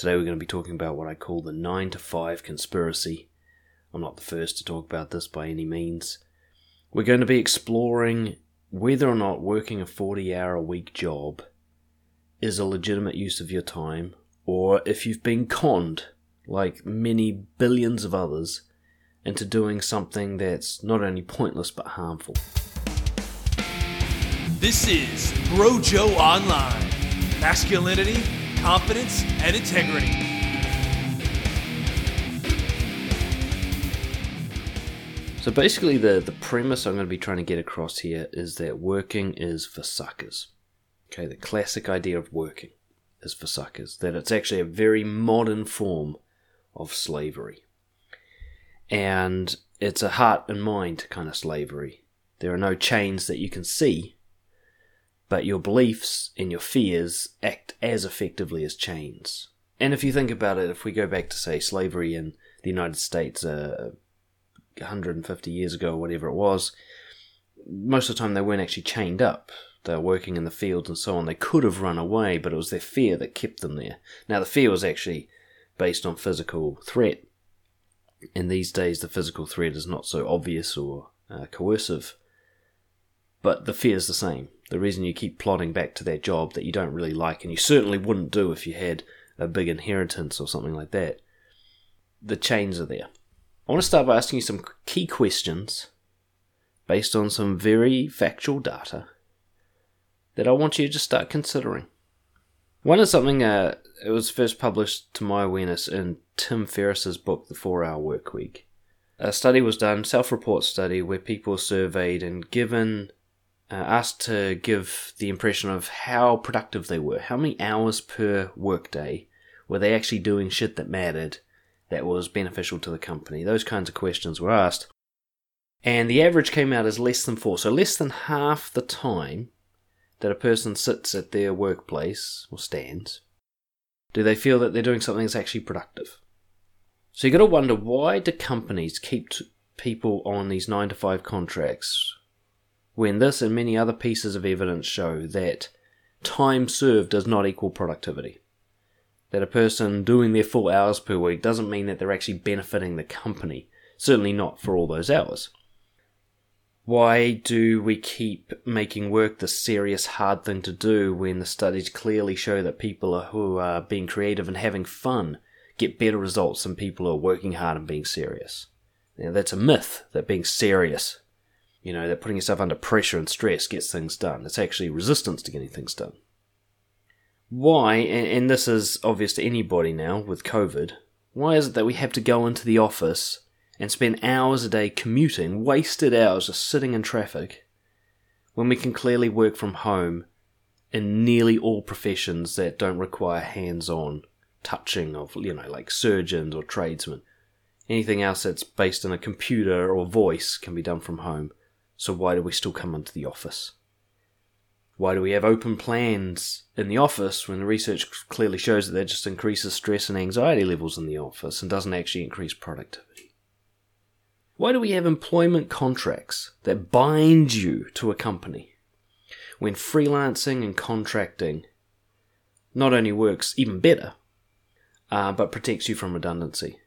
Today we're going to be talking about what I call the 9 to 5 conspiracy. I'm not the first to talk about this by any means. We're going to be exploring whether or not working a 40 hour a week job is a legitimate use of your time, or if you've been conned, like many billions of others, into doing something that's not only pointless but harmful. This is Brojo Online masculinity, confidence, and integrity. So basically, the, the premise I'm going to be trying to get across here is that working is for suckers. Okay, the classic idea of working is for suckers, that it's actually a very modern form of slavery. And it's a heart and mind kind of slavery. There are no chains that you can see, but your beliefs and your fears act as effectively as chains. And if you think about it, if we go back to, say, slavery in the United States uh, 150 years ago, or whatever it was, most of the time they weren't actually chained up. They were working in the fields and so on. They could have run away, but it was their fear that kept them there. Now, the fear was actually based on physical threat. In these days, the physical threat is not so obvious or uh, coercive, but the fear is the same the reason you keep plodding back to that job that you don't really like and you certainly wouldn't do if you had a big inheritance or something like that. The chains are there. I want to start by asking you some key questions based on some very factual data that I want you to just start considering. One is something uh, it was first published to my awareness in Tim Ferriss's book, The Four Hour Work Week. A study was done, self-report study, where people were surveyed and given uh, asked to give the impression of how productive they were. How many hours per workday were they actually doing shit that mattered, that was beneficial to the company? Those kinds of questions were asked. And the average came out as less than four. So less than half the time that a person sits at their workplace or stands do they feel that they're doing something that's actually productive. So you've got to wonder why do companies keep people on these 9 to 5 contracts when this and many other pieces of evidence show that time served does not equal productivity. That a person doing their full hours per week doesn't mean that they're actually benefiting the company, certainly not for all those hours. Why do we keep making work the serious, hard thing to do when the studies clearly show that people who are being creative and having fun get better results than people who are working hard and being serious? Now, that's a myth that being serious you know, that putting yourself under pressure and stress gets things done. It's actually resistance to getting things done. Why, and this is obvious to anybody now with COVID, why is it that we have to go into the office and spend hours a day commuting, wasted hours just sitting in traffic, when we can clearly work from home in nearly all professions that don't require hands on touching of, you know, like surgeons or tradesmen? Anything else that's based on a computer or voice can be done from home. So why do we still come into the office? Why do we have open plans in the office when the research clearly shows that that just increases stress and anxiety levels in the office and doesn't actually increase productivity? Why do we have employment contracts that bind you to a company when freelancing and contracting not only works even better, uh, but protects you from redundancy?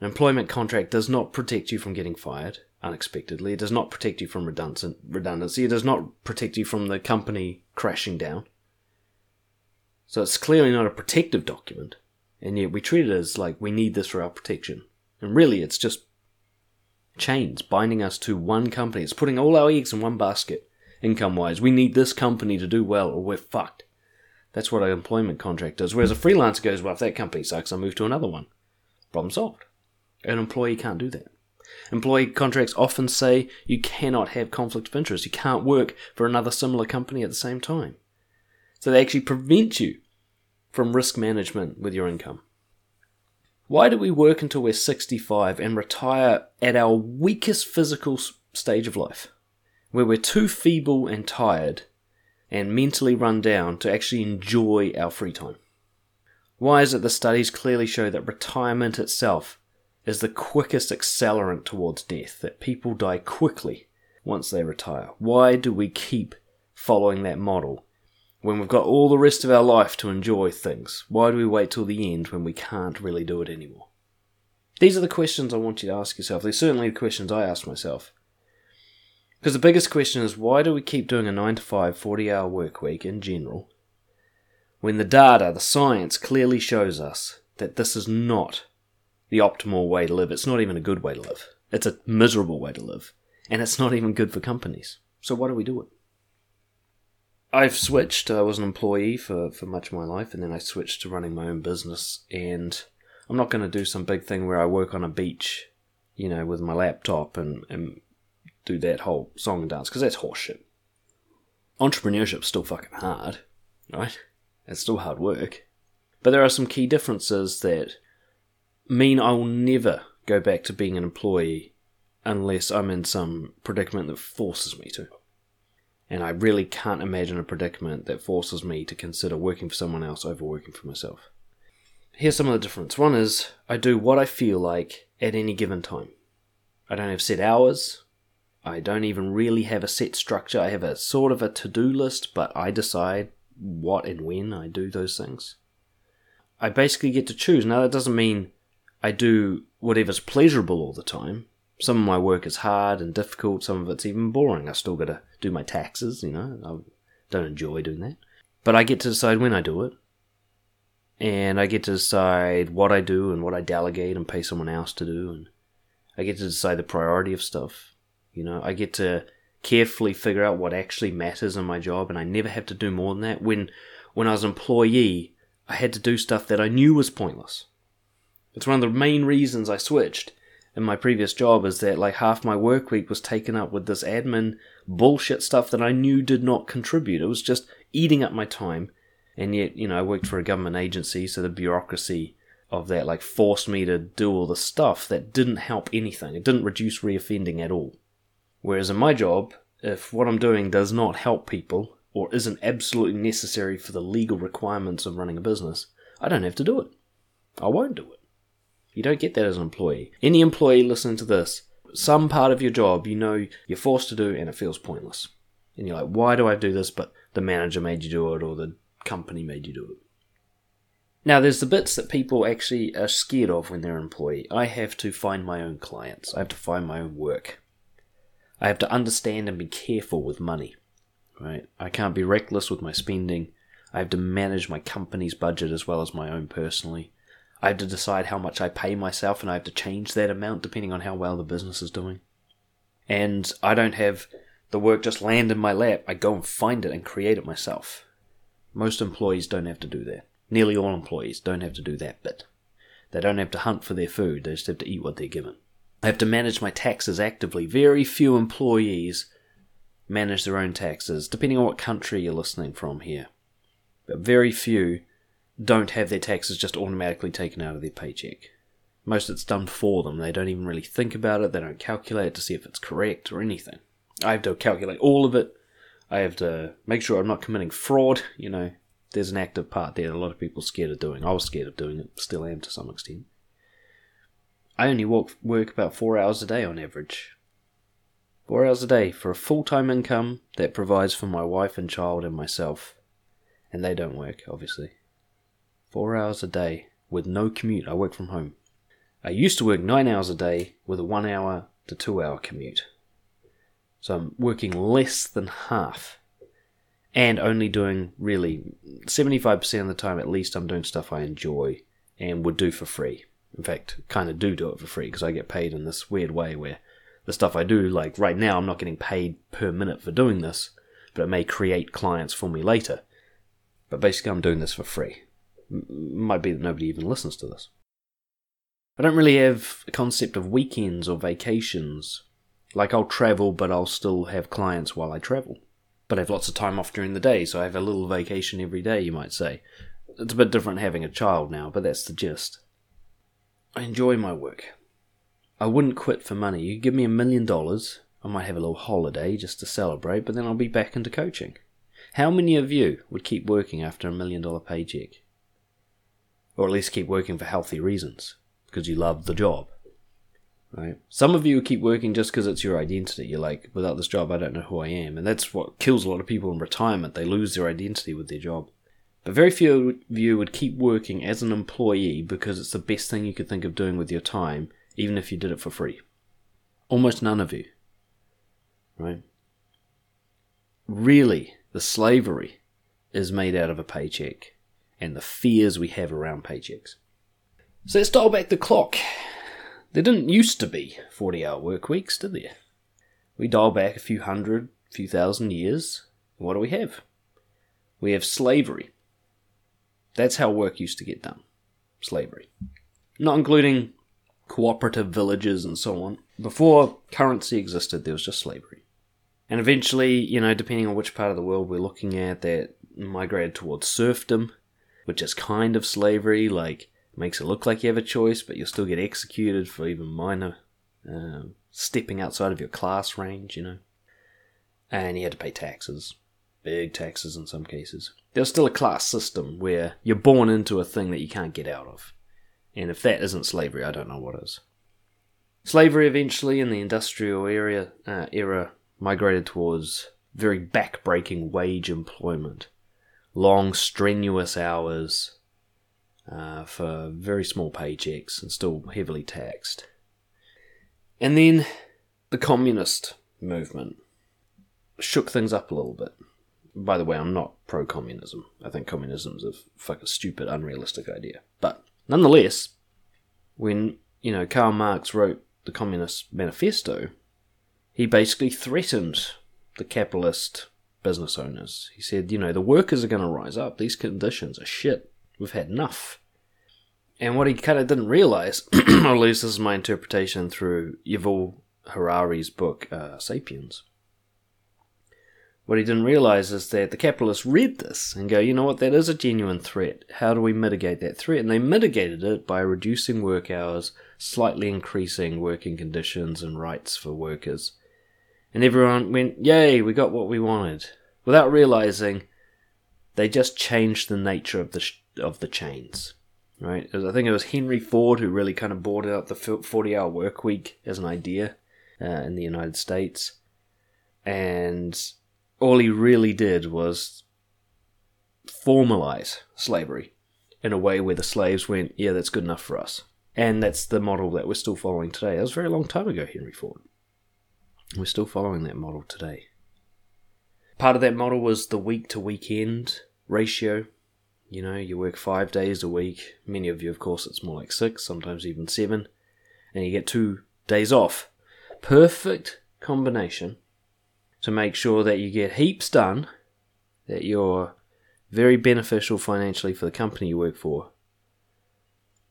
An employment contract does not protect you from getting fired unexpectedly. It does not protect you from redundancy. It does not protect you from the company crashing down. So it's clearly not a protective document, and yet we treat it as like we need this for our protection. And really, it's just chains binding us to one company. It's putting all our eggs in one basket, income wise. We need this company to do well, or we're fucked. That's what an employment contract does. Whereas a freelancer goes, well, if that company sucks, I'll move to another one. Problem solved. An employee can't do that. Employee contracts often say you cannot have conflict of interest. You can't work for another similar company at the same time. So they actually prevent you from risk management with your income. Why do we work until we're 65 and retire at our weakest physical stage of life, where we're too feeble and tired and mentally run down to actually enjoy our free time? Why is it the studies clearly show that retirement itself is the quickest accelerant towards death, that people die quickly once they retire. Why do we keep following that model When we've got all the rest of our life to enjoy things, why do we wait till the end when we can't really do it anymore? These are the questions I want you to ask yourself. They're certainly the questions I ask myself. Because the biggest question is why do we keep doing a 9 to 5, 40 hour work week in general when the data, the science clearly shows us that this is not the optimal way to live? It's not even a good way to live. It's a miserable way to live. And it's not even good for companies. So why do we do it? I've switched. I was an employee for, for much of my life, and then I switched to running my own business. And I'm not going to do some big thing where I work on a beach, you know, with my laptop and, and do that whole song and dance, because that's horseshit. Entrepreneurship's still fucking hard, right? It's still hard work. But there are some key differences that mean I will never go back to being an employee unless I'm in some predicament that forces me to. And I really can't imagine a predicament that forces me to consider working for someone else over working for myself. Here's some of the difference. One is I do what I feel like at any given time. I don't have set hours. I don't even really have a set structure. I have a sort of a to do list, but I decide what and when I do those things. I basically get to choose. Now, that doesn't mean I do whatever's pleasurable all the time. Some of my work is hard and difficult, some of it's even boring. I still got to do my taxes, you know. I don't enjoy doing that. But I get to decide when I do it. And I get to decide what I do and what I delegate and pay someone else to do. And I get to decide the priority of stuff. You know, I get to carefully figure out what actually matters in my job, and I never have to do more than that. When when I was an employee, I had to do stuff that I knew was pointless. It's one of the main reasons I switched in my previous job is that like half my work week was taken up with this admin bullshit stuff that I knew did not contribute. It was just eating up my time. And yet, you know, I worked for a government agency, so the bureaucracy of that like forced me to do all the stuff that didn't help anything. It didn't reduce reoffending at all. Whereas in my job, if what I'm doing does not help people or isn't absolutely necessary for the legal requirements of running a business, I don't have to do it. I won't do it. You don't get that as an employee. Any employee listening to this, some part of your job you know you're forced to do and it feels pointless. And you're like, why do I do this? But the manager made you do it or the company made you do it. Now, there's the bits that people actually are scared of when they're an employee. I have to find my own clients, I have to find my own work. I have to understand and be careful with money. Right? I can't be reckless with my spending. I have to manage my company's budget as well as my own personally. I have to decide how much I pay myself and I have to change that amount depending on how well the business is doing. And I don't have the work just land in my lap. I go and find it and create it myself. Most employees don't have to do that. Nearly all employees don't have to do that bit. They don't have to hunt for their food, they just have to eat what they're given. I have to manage my taxes actively. Very few employees manage their own taxes, depending on what country you're listening from here. But very few don't have their taxes just automatically taken out of their paycheck. Most of it's done for them. They don't even really think about it. They don't calculate it to see if it's correct or anything. I have to calculate all of it. I have to make sure I'm not committing fraud. You know, there's an active part there a lot of people are scared of doing. I was scared of doing it, still am to some extent. I only work, work about four hours a day on average. Four hours a day for a full time income that provides for my wife and child and myself. And they don't work, obviously. Four hours a day with no commute. I work from home. I used to work nine hours a day with a one hour to two hour commute. So I'm working less than half and only doing really 75% of the time at least I'm doing stuff I enjoy and would do for free. In fact, kind of do do it for free because I get paid in this weird way where the stuff I do, like right now, I'm not getting paid per minute for doing this, but it may create clients for me later. But basically, I'm doing this for free might be that nobody even listens to this. I don't really have a concept of weekends or vacations. Like I'll travel, but I'll still have clients while I travel. But I have lots of time off during the day, so I have a little vacation every day, you might say. It's a bit different having a child now, but that's the gist. I enjoy my work. I wouldn't quit for money. You give me a million dollars, I might have a little holiday just to celebrate, but then I'll be back into coaching. How many of you would keep working after a million dollar paycheck? Or at least keep working for healthy reasons because you love the job. right? Some of you keep working just because it's your identity. You're like, without this job, I don't know who I am. And that's what kills a lot of people in retirement. They lose their identity with their job. But very few of you would keep working as an employee because it's the best thing you could think of doing with your time, even if you did it for free. Almost none of you. Right? Really, the slavery is made out of a paycheck and the fears we have around paychecks. So let's dial back the clock. There didn't used to be 40 hour work weeks, did there? We dial back a few hundred, few thousand years. What do we have? We have slavery. That's how work used to get done. Slavery. Not including cooperative villages and so on. Before currency existed, there was just slavery. And eventually, you know, depending on which part of the world we're looking at, that migrated towards serfdom, which is kind of slavery, like makes it look like you have a choice, but you'll still get executed for even minor uh, stepping outside of your class range, you know. And you had to pay taxes, big taxes in some cases. There's still a class system where you're born into a thing that you can't get out of. And if that isn't slavery, I don't know what is. Slavery eventually in the industrial area uh, era migrated towards very back-breaking wage employment, long strenuous hours, uh, for very small paychecks and still heavily taxed. And then the communist movement shook things up a little bit. By the way, I'm not pro communism. I think communism is a fucking stupid, unrealistic idea. But nonetheless, when, you know, Karl Marx wrote the Communist Manifesto, he basically threatened the capitalist business owners. He said, you know, the workers are going to rise up. These conditions are shit. We've had enough. And what he kind of didn't realize, or at least this is my interpretation through Yuval Harari's book, uh, Sapiens. What he didn't realize is that the capitalists read this and go, you know what, that is a genuine threat. How do we mitigate that threat? And they mitigated it by reducing work hours, slightly increasing working conditions and rights for workers. And everyone went, yay, we got what we wanted. Without realizing they just changed the nature of the, sh- of the chains right? I think it was Henry Ford who really kind of brought out the 40 hour work week as an idea uh, in the United States. And all he really did was formalize slavery in a way where the slaves went, yeah, that's good enough for us. And that's the model that we're still following today. That was a very long time ago, Henry Ford. We're still following that model today. Part of that model was the week to weekend ratio, you know, you work five days a week. Many of you, of course, it's more like six, sometimes even seven. And you get two days off. Perfect combination to make sure that you get heaps done, that you're very beneficial financially for the company you work for,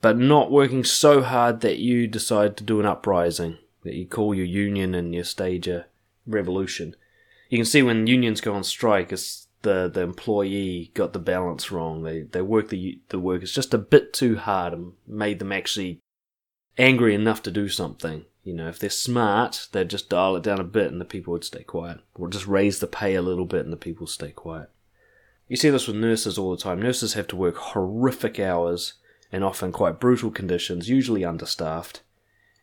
but not working so hard that you decide to do an uprising, that you call your union and you stage a revolution. You can see when unions go on strike, it's the the employee got the balance wrong. They they worked the the workers just a bit too hard and made them actually angry enough to do something. You know, if they're smart, they'd just dial it down a bit and the people would stay quiet, or just raise the pay a little bit and the people stay quiet. You see this with nurses all the time. Nurses have to work horrific hours and often quite brutal conditions, usually understaffed.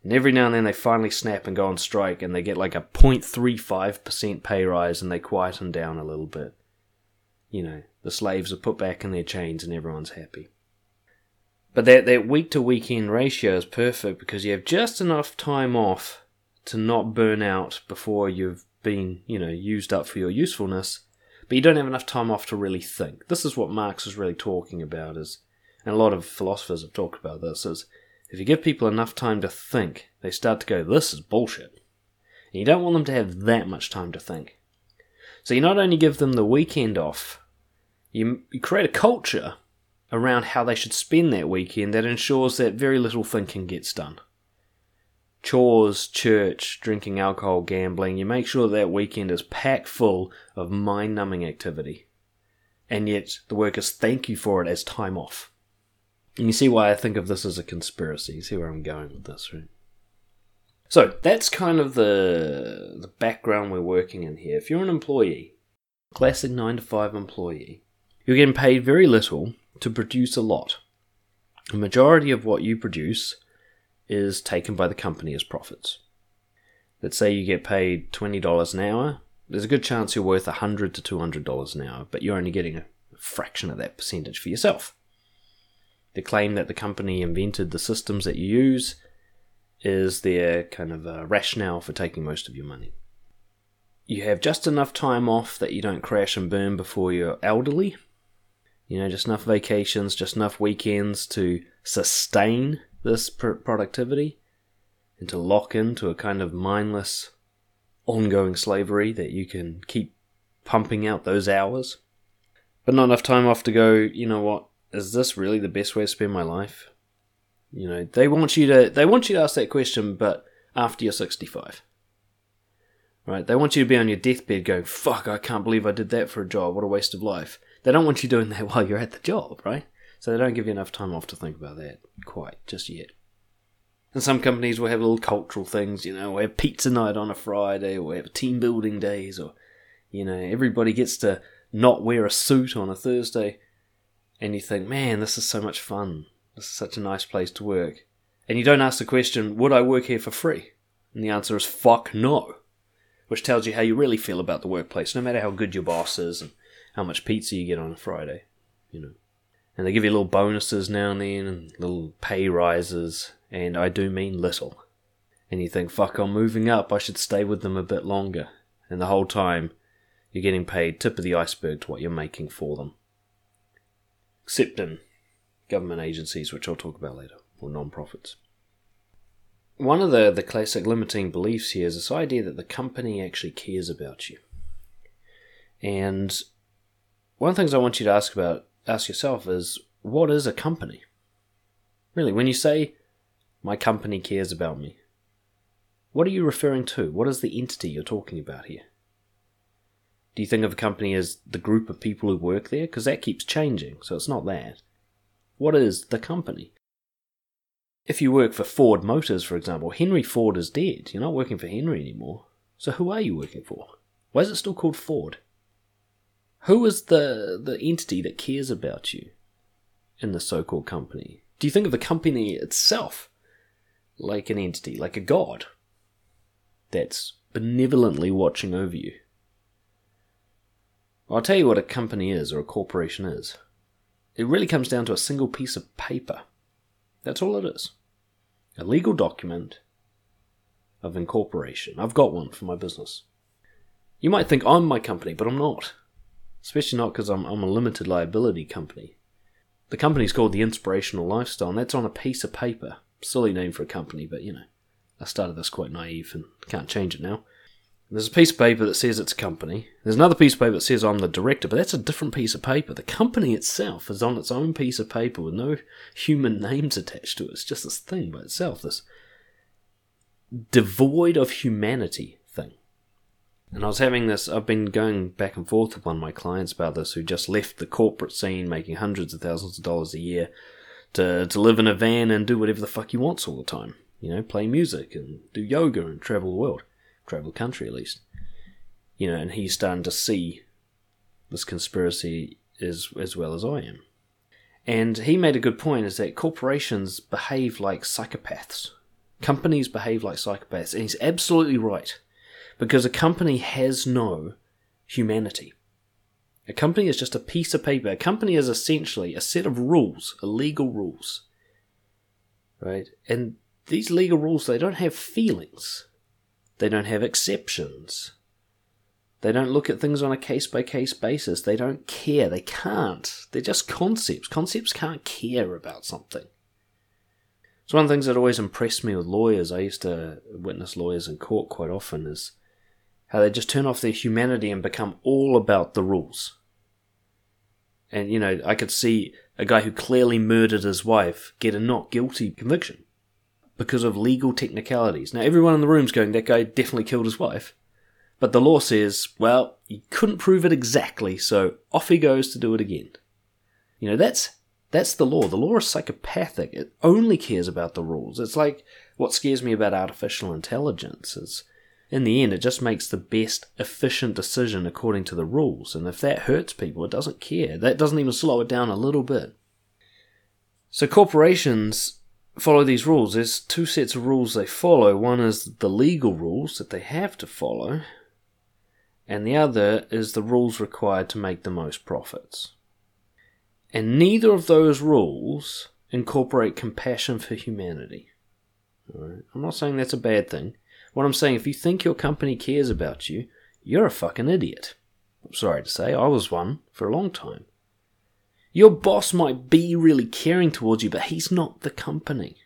And every now and then they finally snap and go on strike and they get like a 0.35% pay rise and they quieten down a little bit you know, the slaves are put back in their chains and everyone's happy. But that, that week to weekend ratio is perfect because you have just enough time off to not burn out before you've been, you know, used up for your usefulness, but you don't have enough time off to really think. This is what Marx is really talking about is and a lot of philosophers have talked about this is if you give people enough time to think, they start to go, This is bullshit. And you don't want them to have that much time to think. So you not only give them the weekend off, you, you create a culture around how they should spend that weekend that ensures that very little thinking gets done. Chores, church, drinking alcohol, gambling, you make sure that weekend is packed full of mind numbing activity. And yet the workers thank you for it as time off. And you see why I think of this as a conspiracy. You see where I'm going with this, right? So that's kind of the the background we're working in here. If you're an employee, classic nine to five employee, you're getting paid very little to produce a lot. The majority of what you produce is taken by the company as profits. Let's say you get paid $20 an hour, there's a good chance you're worth 100 to $200 an hour, but you're only getting a fraction of that percentage for yourself. The claim that the company invented the systems that you use is their kind of uh, rationale for taking most of your money. You have just enough time off that you don't crash and burn before you're elderly. You know, just enough vacations, just enough weekends to sustain this pr- productivity and to lock into a kind of mindless, ongoing slavery that you can keep pumping out those hours. But not enough time off to go, you know what, is this really the best way to spend my life? You know, they want you to they want you to ask that question, but after you're 65. Right? They want you to be on your deathbed going, "Fuck, I can't believe I did that for a job. What a waste of life." They don't want you doing that while you're at the job, right? So they don't give you enough time off to think about that quite just yet. And some companies will have little cultural things, you know, we have pizza night on a Friday, or we have team building days, or you know, everybody gets to not wear a suit on a Thursday, and you think, man, this is so much fun. This is such a nice place to work. And you don't ask the question, would I work here for free? And the answer is fuck no. Which tells you how you really feel about the workplace, no matter how good your boss is and how much pizza you get on a Friday, you know. And they give you little bonuses now and then and little pay rises, and I do mean little. And you think, fuck, I'm moving up, I should stay with them a bit longer. And the whole time, you're getting paid tip of the iceberg to what you're making for them. Except in government agencies, which I'll talk about later, or non-profits. One of the, the classic limiting beliefs here is this idea that the company actually cares about you. And one of the things I want you to ask about ask yourself is what is a company? Really, when you say my company cares about me, what are you referring to? What is the entity you're talking about here? Do you think of a company as the group of people who work there? Because that keeps changing, so it's not that. What is the company? If you work for Ford Motors, for example, Henry Ford is dead. You're not working for Henry anymore. So who are you working for? Why is it still called Ford? Who is the, the entity that cares about you in the so called company? Do you think of the company itself like an entity, like a god that's benevolently watching over you? I'll tell you what a company is or a corporation is. It really comes down to a single piece of paper. That's all it is. A legal document of incorporation. I've got one for my business. You might think I'm my company, but I'm not. Especially not because I'm, I'm a limited liability company. The company's called the Inspirational Lifestyle, and that's on a piece of paper. Silly name for a company, but you know, I started this quite naive and can't change it now. There's a piece of paper that says it's a company. There's another piece of paper that says I'm the director, but that's a different piece of paper. The company itself is on its own piece of paper with no human names attached to it. It's just this thing by itself, this devoid of humanity thing. And I was having this, I've been going back and forth with one of my clients about this who just left the corporate scene making hundreds of thousands of dollars a year to, to live in a van and do whatever the fuck he wants all the time. You know, play music and do yoga and travel the world travel country at least. You know, and he's starting to see this conspiracy as as well as I am. And he made a good point is that corporations behave like psychopaths. Companies behave like psychopaths, and he's absolutely right. Because a company has no humanity. A company is just a piece of paper. A company is essentially a set of rules, illegal rules. Right? And these legal rules, they don't have feelings. They don't have exceptions. They don't look at things on a case by case basis. They don't care. They can't. They're just concepts. Concepts can't care about something. It's one of the things that always impressed me with lawyers. I used to witness lawyers in court quite often is how they just turn off their humanity and become all about the rules. And, you know, I could see a guy who clearly murdered his wife get a not guilty conviction because of legal technicalities. Now, everyone in the room's going, that guy definitely killed his wife. But the law says, well, he couldn't prove it exactly, so off he goes to do it again. You know, that's that's the law. The law is psychopathic. It only cares about the rules. It's like what scares me about artificial intelligence is in the end it just makes the best efficient decision according to the rules. And if that hurts people, it doesn't care. That doesn't even slow it down a little bit. So corporations follow these rules. There's two sets of rules they follow. One is the legal rules that they have to follow, and the other is the rules required to make the most profits. And neither of those rules incorporate compassion for humanity. Right? I'm not saying that's a bad thing. What I'm saying, if you think your company cares about you, you're a fucking idiot. I'm sorry to say, I was one for a long time. Your boss might be really caring towards you, but he's not the company.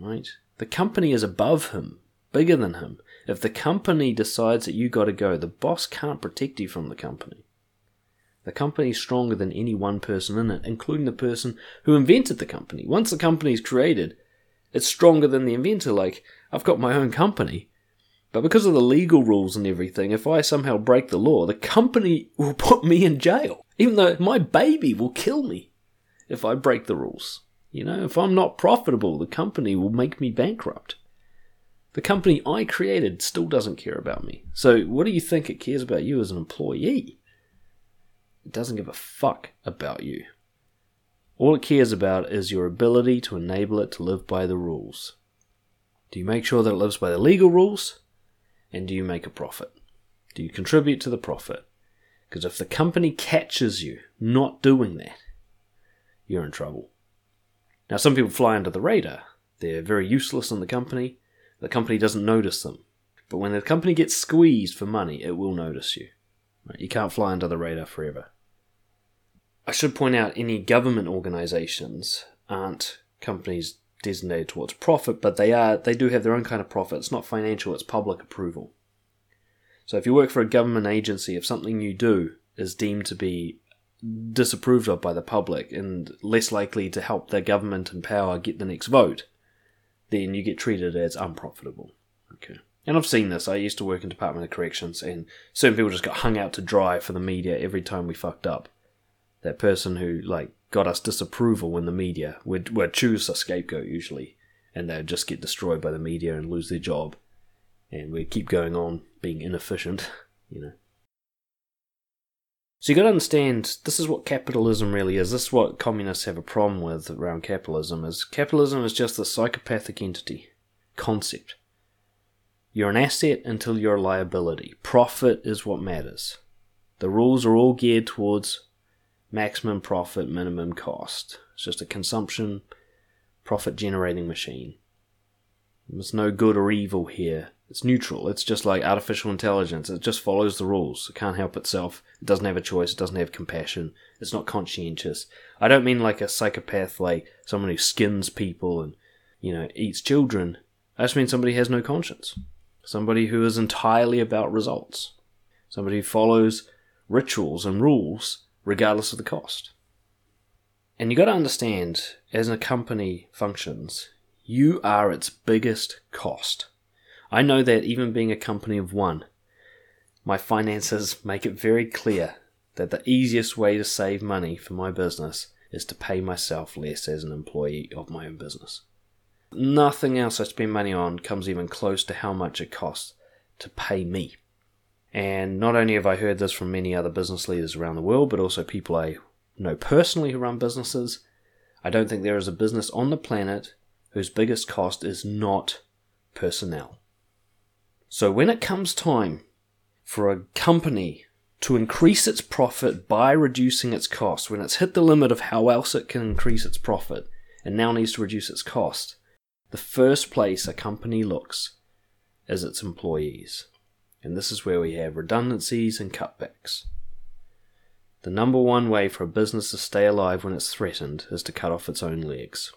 Right? The company is above him, bigger than him. If the company decides that you got to go, the boss can't protect you from the company. The company is stronger than any one person in it, including the person who invented the company. Once the company is created, it's stronger than the inventor. Like, I've got my own company, but because of the legal rules and everything, if I somehow break the law, the company will put me in jail. Even though my baby will kill me if I break the rules. You know, if I'm not profitable, the company will make me bankrupt. The company I created still doesn't care about me. So, what do you think it cares about you as an employee? It doesn't give a fuck about you. All it cares about is your ability to enable it to live by the rules. Do you make sure that it lives by the legal rules? And do you make a profit? Do you contribute to the profit? Because if the company catches you not doing that, you're in trouble. Now, some people fly under the radar. They're very useless in the company. The company doesn't notice them. But when the company gets squeezed for money, it will notice you. Right? You can't fly under the radar forever. I should point out any government organizations aren't companies designated towards profit, but they are they do have their own kind of profit. It's not financial, it's public approval. So if you work for a government agency, if something you do is deemed to be disapproved of by the public and less likely to help the government in power get the next vote, then you get treated as unprofitable. Okay. And I've seen this. I used to work in Department of Corrections, and certain people just got hung out to dry for the media every time we fucked up. That person who like got us disapproval in the media would would choose a scapegoat usually, and they'd just get destroyed by the media and lose their job and we'd keep going on being inefficient, you know. So you got to understand this is what capitalism really is. This is what communists have a problem with around capitalism is capitalism is just a psychopathic entity concept. You're an asset until you're a liability. Profit is what matters. The rules are all geared towards maximum profit, minimum cost. It's just a consumption, profit generating machine. There's no good or evil here. It's neutral. It's just like artificial intelligence. It just follows the rules. It can't help itself. It doesn't have a choice. It doesn't have compassion. It's not conscientious. I don't mean like a psychopath, like someone who skins people and, you know, eats children. I just mean somebody who has no conscience. Somebody who is entirely about results. Somebody who follows rituals and rules regardless of the cost. And you got to understand, as a company functions, you are its biggest cost. I know that even being a company of one, my finances make it very clear that the easiest way to save money for my business is to pay myself less as an employee of my own business. Nothing else I spend money on comes even close to how much it costs to pay me. And not only have I heard this from many other business leaders around the world, but also people I know personally who run businesses, I don't think there is a business on the planet whose biggest cost is not personnel. So when it comes time for a company to increase its profit by reducing its cost, when it's hit the limit of how else it can increase its profit and now needs to reduce its cost, the first place a company looks is its employees. And this is where we have redundancies and cutbacks. The number one way for a business to stay alive when it's threatened is to cut off its own legs.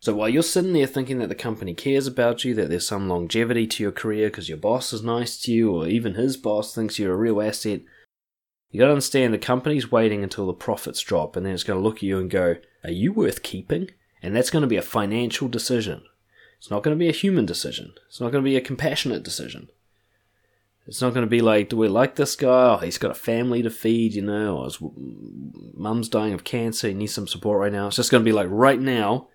So while you're sitting there thinking that the company cares about you, that there's some longevity to your career because your boss is nice to you, or even his boss thinks you're a real asset, you gotta understand the company's waiting until the profits drop and then it's gonna look at you and go, Are you worth keeping? And that's gonna be a financial decision. It's not gonna be a human decision. It's not gonna be a compassionate decision. It's not going to be like, do we like this guy? Oh, he's got a family to feed, you know, or his mum's dying of cancer, he needs some support right now. It's just going to be like, right now,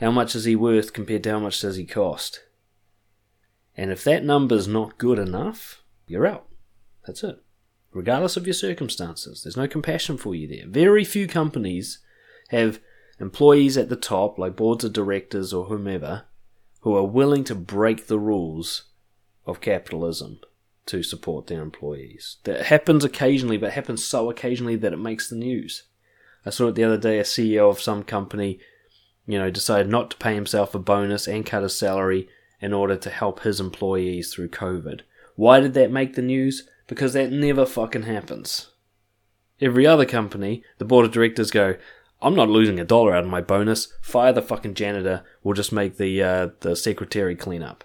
how much is he worth compared to how much does he cost? And if that number's not good enough, you're out. That's it. Regardless of your circumstances, there's no compassion for you there. Very few companies have employees at the top, like boards of directors or whomever, who are willing to break the rules of capitalism to support their employees. That happens occasionally, but happens so occasionally that it makes the news. I saw it the other day. A CEO of some company, you know, decided not to pay himself a bonus and cut his salary in order to help his employees through COVID. Why did that make the news? Because that never fucking happens. Every other company, the board of directors go, I'm not losing a dollar out of my bonus. Fire the fucking janitor. We'll just make the uh, the secretary clean up.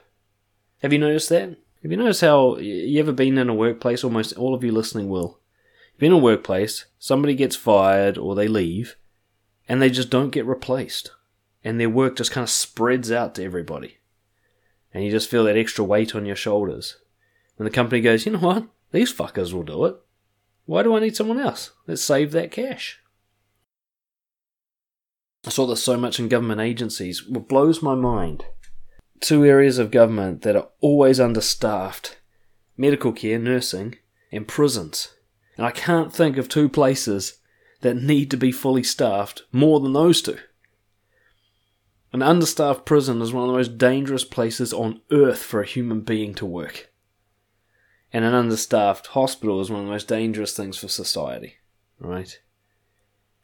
Have you noticed that? Have you noticed how you ever been in a workplace? Almost all of you listening will. You've been in a workplace, somebody gets fired or they leave, and they just don't get replaced. And their work just kind of spreads out to everybody. And you just feel that extra weight on your shoulders. And the company goes, you know what? These fuckers will do it. Why do I need someone else? Let's save that cash. I saw this so much in government agencies. What blows my mind two areas of government that are always understaffed medical care, nursing, and prisons. And I can't think of two places that need to be fully staffed more than those two. An understaffed prison is one of the most dangerous places on earth for a human being to work. And an understaffed hospital is one of the most dangerous things for society, right?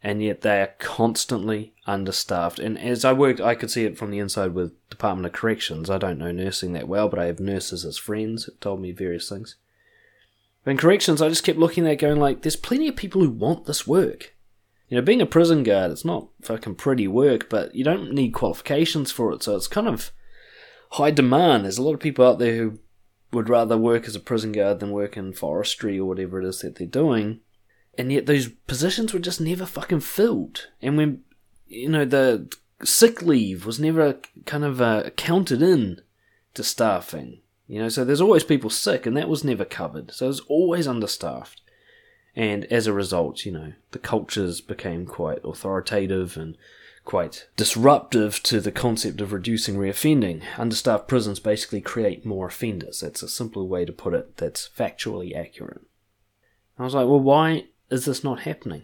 And yet they are constantly understaffed. And as I worked, I could see it from the inside with Department of Corrections. I don't know nursing that well, but I have nurses as friends who told me various things. in corrections, I just kept looking at going like, there's plenty of people who want this work. You know, being a prison guard, it's not fucking pretty work, but you don't need qualifications for it, so it's kind of high demand. There's a lot of people out there who would rather work as a prison guard than work in forestry or whatever it is that they're doing and yet those positions were just never fucking filled. And when you know the sick leave was never kind of uh, counted in to staffing, you know, so there's always people sick, and that was never covered. So it was always understaffed. And as a result, you know, the cultures became quite authoritative and quite disruptive to the concept of reducing reoffending. Understaffed prisons basically create more offenders. That's a simpler way to put it that's factually accurate. I was like, well, why is this not happening?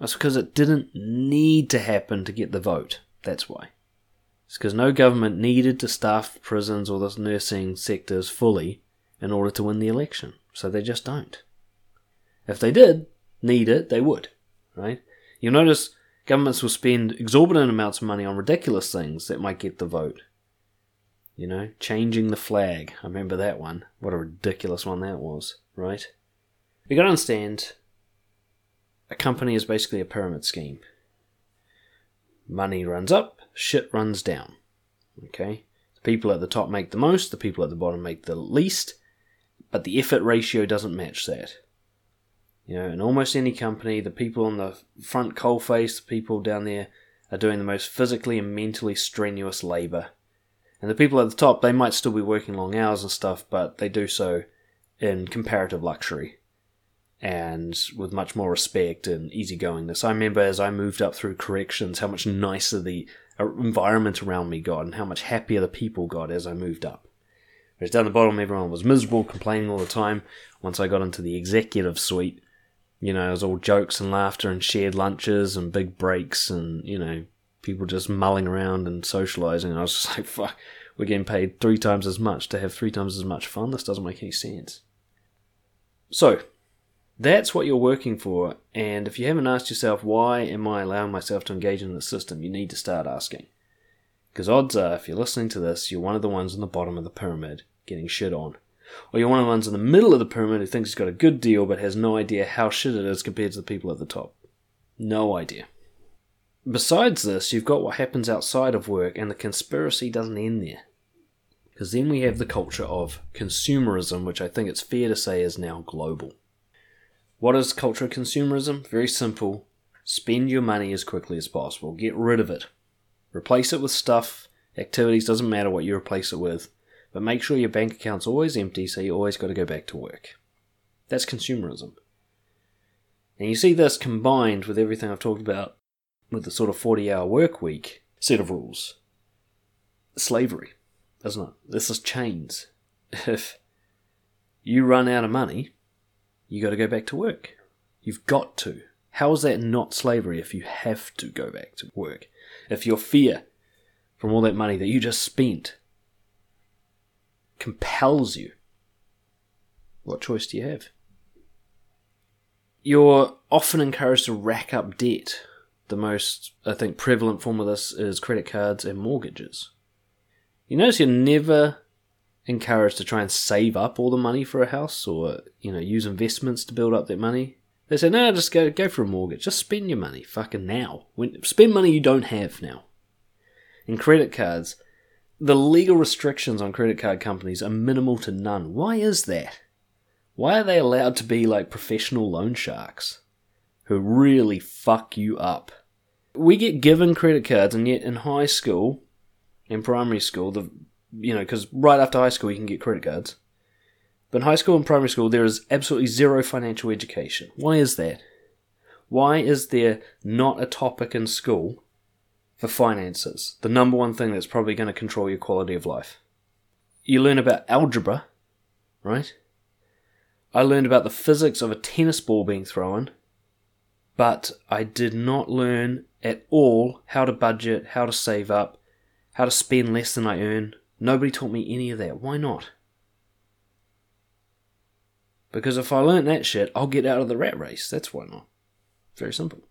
It's because it didn't need to happen to get the vote. That's why. It's because no government needed to staff prisons or the nursing sectors fully in order to win the election. So they just don't. If they did need it, they would. Right? You'll notice governments will spend exorbitant amounts of money on ridiculous things that might get the vote. You know, changing the flag. I remember that one. What a ridiculous one that was, right? You gotta understand a company is basically a pyramid scheme. Money runs up, shit runs down. Okay? The people at the top make the most, the people at the bottom make the least, but the effort ratio doesn't match that. You know, in almost any company, the people on the front coalface, the people down there, are doing the most physically and mentally strenuous labour. And the people at the top, they might still be working long hours and stuff, but they do so in comparative luxury and with much more respect and easygoingness. I remember as I moved up through corrections how much nicer the uh, environment around me got and how much happier the people got as I moved up. Whereas down the bottom, everyone was miserable, complaining all the time. Once I got into the executive suite, you know, it was all jokes and laughter and shared lunches and big breaks and, you know, people just mulling around and socializing. And I was just like, fuck, we're getting paid three times as much to have three times as much fun. This doesn't make any sense. So, that's what you're working for, and if you haven't asked yourself, why am I allowing myself to engage in this system, you need to start asking. Because odds are, if you're listening to this, you're one of the ones on the bottom of the pyramid getting shit on. Or you're one of the ones in the middle of the pyramid who thinks he's got a good deal but has no idea how shit it is compared to the people at the top. No idea. Besides this, you've got what happens outside of work, and the conspiracy doesn't end there. Because then we have the culture of consumerism, which I think it's fair to say is now global. What is cultural consumerism? Very simple. Spend your money as quickly as possible. Get rid of it. Replace it with stuff, activities, doesn't matter what you replace it with. But make sure your bank account's always empty so you always got to go back to work. That's consumerism. And you see this combined with everything I've talked about with the sort of 40 hour work week set of rules. Slavery, doesn't it? This is chains. If you run out of money, you got to go back to work. You've got to. How is that not slavery if you have to go back to work? if your fear from all that money that you just spent compels you, what choice do you have? You're often encouraged to rack up debt. The most, I think, prevalent form of this is credit cards and mortgages. You notice you're never encouraged to try and save up all the money for a house or, you know, use investments to build up that money. They say, no, just go go for a mortgage. Just spend your money, fucking now. When, spend money you don't have now. In credit cards, the legal restrictions on credit card companies are minimal to none. Why is that? Why are they allowed to be like professional loan sharks who really fuck you up? We get given credit cards, and yet in high school, in primary school, the you know, because right after high school you can get credit cards. But in high school and primary school, there is absolutely zero financial education. Why is that? Why is there not a topic in school for finances? The number one thing that's probably going to control your quality of life. You learn about algebra, right? I learned about the physics of a tennis ball being thrown, but I did not learn at all how to budget, how to save up, how to spend less than I earn. Nobody taught me any of that. Why not? Because if I learn that shit, I'll get out of the rat race. That's why not. Very simple.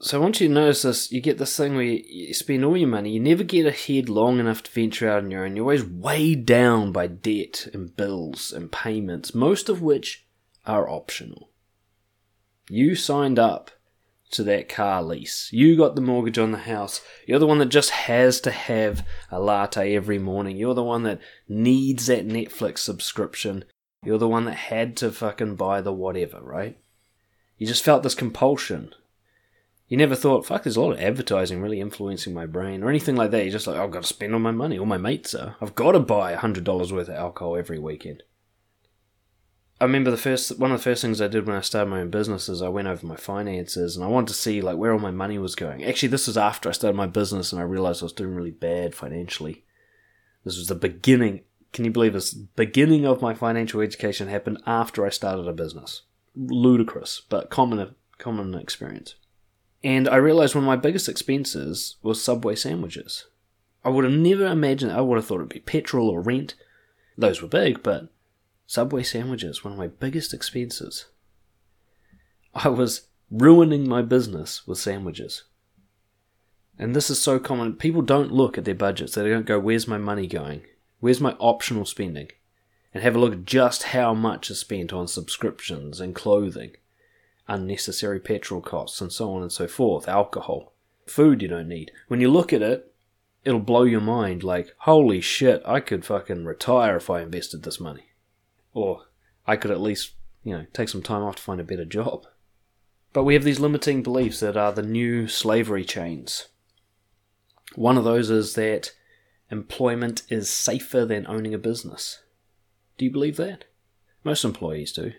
So once you notice this, you get this thing where you spend all your money, you never get ahead long enough to venture out on your own. You're always weighed down by debt and bills and payments, most of which are optional. You signed up to that car lease. You got the mortgage on the house. You're the one that just has to have a latte every morning. You're the one that needs that Netflix subscription. You're the one that had to fucking buy the whatever, right? You just felt this compulsion. You never thought, fuck, there's a lot of advertising really influencing my brain or anything like that. You're just like, oh, I've got to spend all my money. All my mates are. I've got to buy $100 worth of alcohol every weekend. I remember the first one of the first things I did when I started my own business is I went over my finances and I wanted to see like where all my money was going. Actually, this was after I started my business and I realized I was doing really bad financially. This was the beginning. Can you believe this? Beginning of my financial education happened after I started a business. Ludicrous, but common common experience. And I realized one of my biggest expenses was Subway sandwiches. I would have never imagined. I would have thought it'd be petrol or rent. Those were big, but Subway sandwiches, one of my biggest expenses. I was ruining my business with sandwiches. And this is so common. People don't look at their budgets. They don't go, where's my money going? Where's my optional spending? And have a look at just how much is spent on subscriptions and clothing, unnecessary petrol costs, and so on and so forth, alcohol, food you don't need. When you look at it, it'll blow your mind like, holy shit, I could fucking retire if I invested this money. Or I could at least, you know, take some time off to find a better job. But we have these limiting beliefs that are the new slavery chains. One of those is that employment is safer than owning a business. Do you believe that? Most employees do.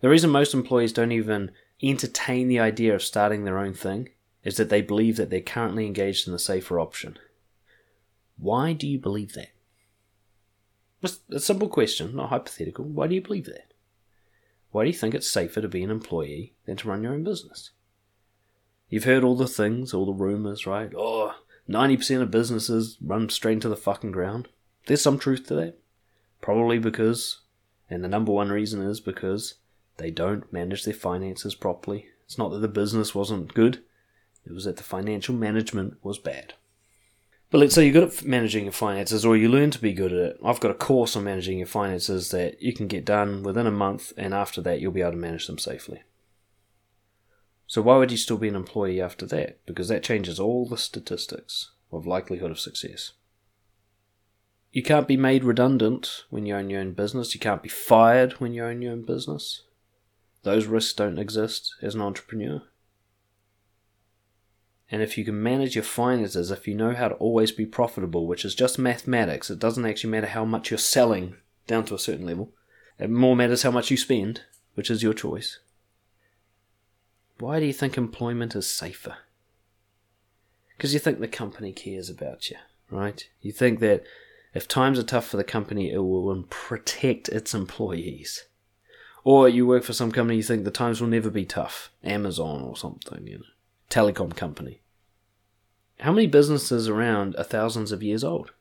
The reason most employees don't even entertain the idea of starting their own thing is that they believe that they're currently engaged in the safer option. Why do you believe that? Just a simple question, not hypothetical. Why do you believe that? Why do you think it's safer to be an employee than to run your own business? You've heard all the things, all the rumors, right? Oh, 90% of businesses run straight into the fucking ground. There's some truth to that. Probably because, and the number one reason is because they don't manage their finances properly. It's not that the business wasn't good, it was that the financial management was bad. But let's say you're good at managing your finances or you learn to be good at it. I've got a course on managing your finances that you can get done within a month, and after that, you'll be able to manage them safely. So, why would you still be an employee after that? Because that changes all the statistics of likelihood of success. You can't be made redundant when you own your own business. You can't be fired when you own your own business. Those risks don't exist as an entrepreneur. And if you can manage your finances, if you know how to always be profitable, which is just mathematics, it doesn't actually matter how much you're selling down to a certain level. It more matters how much you spend, which is your choice. Why do you think employment is safer? Because you think the company cares about you, right? You think that if times are tough for the company, it will protect its employees. Or you work for some company, you think the times will never be tough. Amazon or something, you know telecom company. How many businesses around are thousands of years old?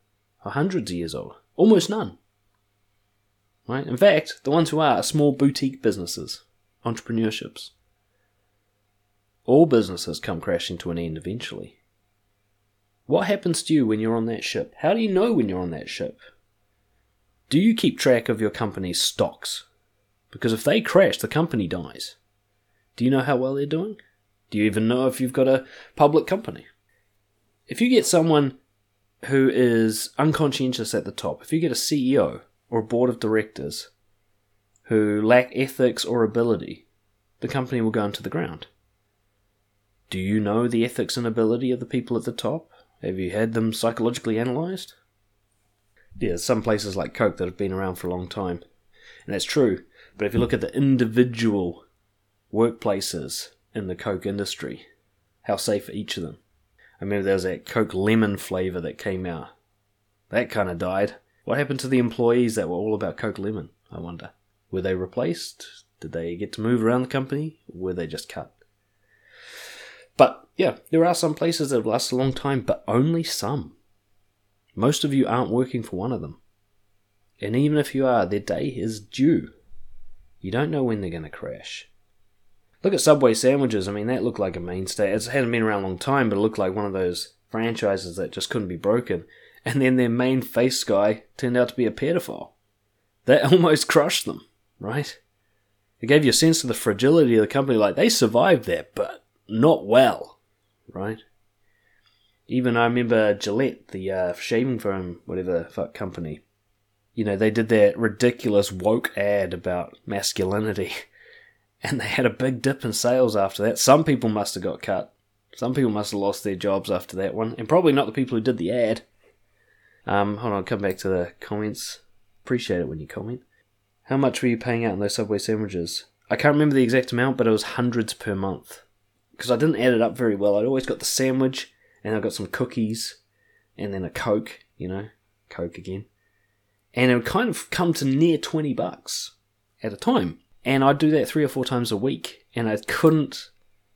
Or hundreds of years old? Almost none. Right? In fact, the ones who are are small boutique businesses, entrepreneurships. All businesses come crashing to an end eventually. What happens to you when you're on that ship? How do you know when you're on that ship? Do you keep track of your company's stocks? Because if they crash, the company dies. Do you know how well they're doing? Do you even know if you've got a public company? If you get someone who is unconscientious at the top, if you get a CEO or a board of directors who lack ethics or ability, the company will go into the ground. Do you know the ethics and ability of the people at the top? Have you had them psychologically analysed? Yeah, some places like Coke that have been around for a long time. And that's true. But if you look at the individual workplaces in the Coke industry, how safe are each of them? I remember there was that Coke lemon flavour that came out. That kind of died. What happened to the employees that were all about Coke lemon, I wonder? Were they replaced? Did they get to move around the company? Were they just cut? But yeah, there are some places that last a long time, but only some. Most of you aren't working for one of them. And even if you are, their day is due. You don't know when they're going to crash. Look at Subway sandwiches. I mean, that looked like a mainstay. It hasn't been around a long time, but it looked like one of those franchises that just couldn't be broken. And then their main face guy turned out to be a pedophile. That almost crushed them, right? It gave you a sense of the fragility of the company. Like, they survived that, but not well, right? Even I remember Gillette, the uh, shaving foam, whatever fuck company. You know, they did that ridiculous woke ad about masculinity. and they had a big dip in sales after that. Some people must have got cut. Some people must have lost their jobs after that one, and probably not the people who did the ad. Um, hold on, come back to the comments. Appreciate it when you comment. How much were you paying out on those Subway sandwiches? I can't remember the exact amount, but it was hundreds per month. Because I didn't add it up very well. I'd always got the sandwich, and I got some cookies, and then a Coke, you know, Coke again. And it would kind of come to near 20 bucks at a time. And I'd do that three or four times a week, and I couldn't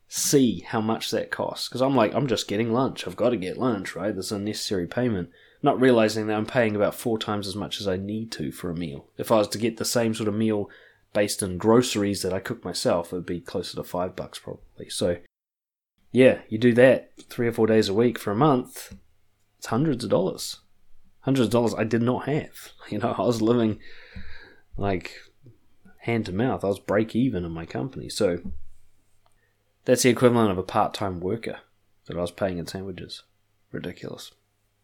see how much that costs because I'm like, I'm just getting lunch. I've got to get lunch, right? There's a necessary payment. Not realizing that I'm paying about four times as much as I need to for a meal. If I was to get the same sort of meal based on groceries that I cook myself, it would be closer to five bucks probably. So, yeah, you do that three or four days a week for a month, it's hundreds of dollars. Hundreds of dollars I did not have. You know, I was living like hand to mouth. I was break even in my company. So that's the equivalent of a part time worker that I was paying in sandwiches. Ridiculous.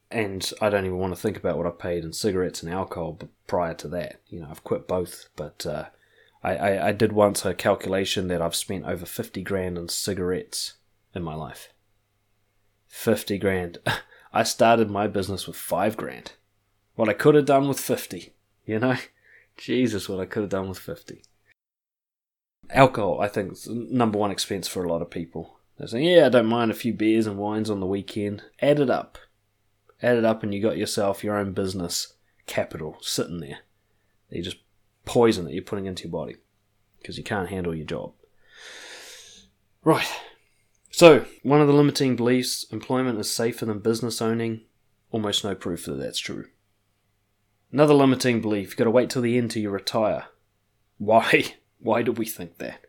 And I don't even want to think about what I paid in cigarettes and alcohol prior to that. You know, I've quit both, but uh, I, I, I did once a calculation that I've spent over 50 grand in cigarettes in my life. 50 grand. I started my business with 5 grand. What I could have done with 50, you know? Jesus, what I could have done with 50. Alcohol, I think, is number one expense for a lot of people. They're saying, yeah, I don't mind a few beers and wines on the weekend. Add it up. Add it up, and you got yourself your own business capital sitting there. You just poison that you're putting into your body because you can't handle your job. Right. So, one of the limiting beliefs employment is safer than business owning. Almost no proof that that's true. Another limiting belief, you've got to wait till the end till you retire. Why? Why do we think that?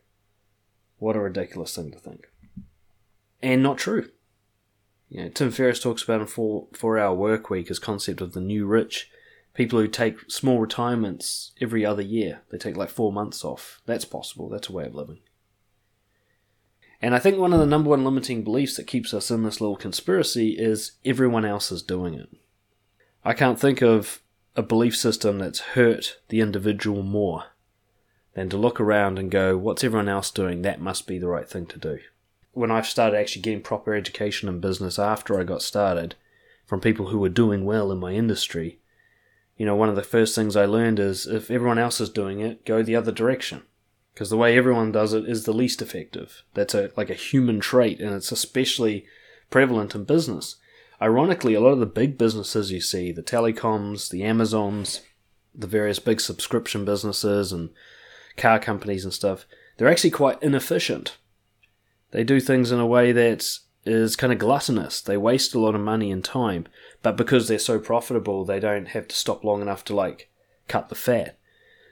What a ridiculous thing to think. And not true. You know, Tim Ferriss talks about in four four hour work week his concept of the new rich. People who take small retirements every other year. They take like four months off. That's possible. That's a way of living. And I think one of the number one limiting beliefs that keeps us in this little conspiracy is everyone else is doing it. I can't think of a belief system that's hurt the individual more than to look around and go, what's everyone else doing? That must be the right thing to do. When I started actually getting proper education in business after I got started from people who were doing well in my industry, you know, one of the first things I learned is if everyone else is doing it, go the other direction. Because the way everyone does it is the least effective. That's a like a human trait, and it's especially prevalent in business. Ironically, a lot of the big businesses you see, the telecoms, the Amazons, the various big subscription businesses and car companies and stuff, they're actually quite inefficient. They do things in a way that is kind of gluttonous. They waste a lot of money and time, but because they're so profitable, they don't have to stop long enough to like cut the fat.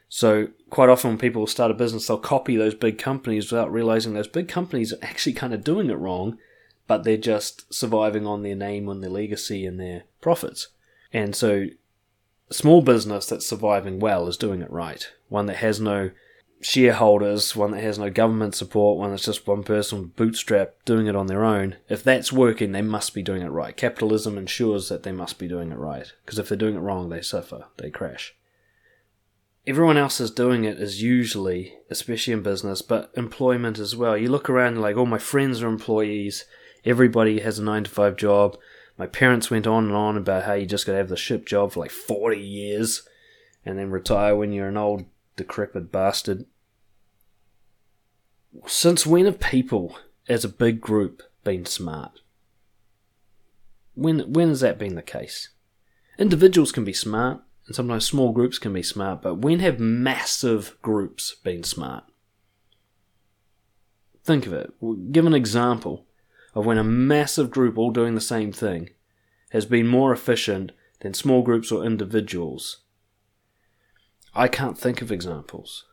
So quite often when people start a business, they'll copy those big companies without realizing those big companies are actually kind of doing it wrong, but they're just surviving on their name, on their legacy, and their profits. And so, small business that's surviving well is doing it right. One that has no shareholders, one that has no government support, one that's just one person bootstrap doing it on their own. If that's working, they must be doing it right. Capitalism ensures that they must be doing it right. Because if they're doing it wrong, they suffer, they crash everyone else is doing it is usually, especially in business, but employment as well. You look around like, all my friends are employees, everybody has a nine to five job. My parents went on and on about how you just got to have the ship job for like 40 years and then retire when you're an old, decrepit bastard. Since when have people, as a big group, been smart? When, when has that been the case? Individuals can be smart, and sometimes small groups can be smart, but when have massive groups been smart? Think of it. Give an example of when a massive group all doing the same thing has been more efficient than small groups or individuals. I can't think of examples.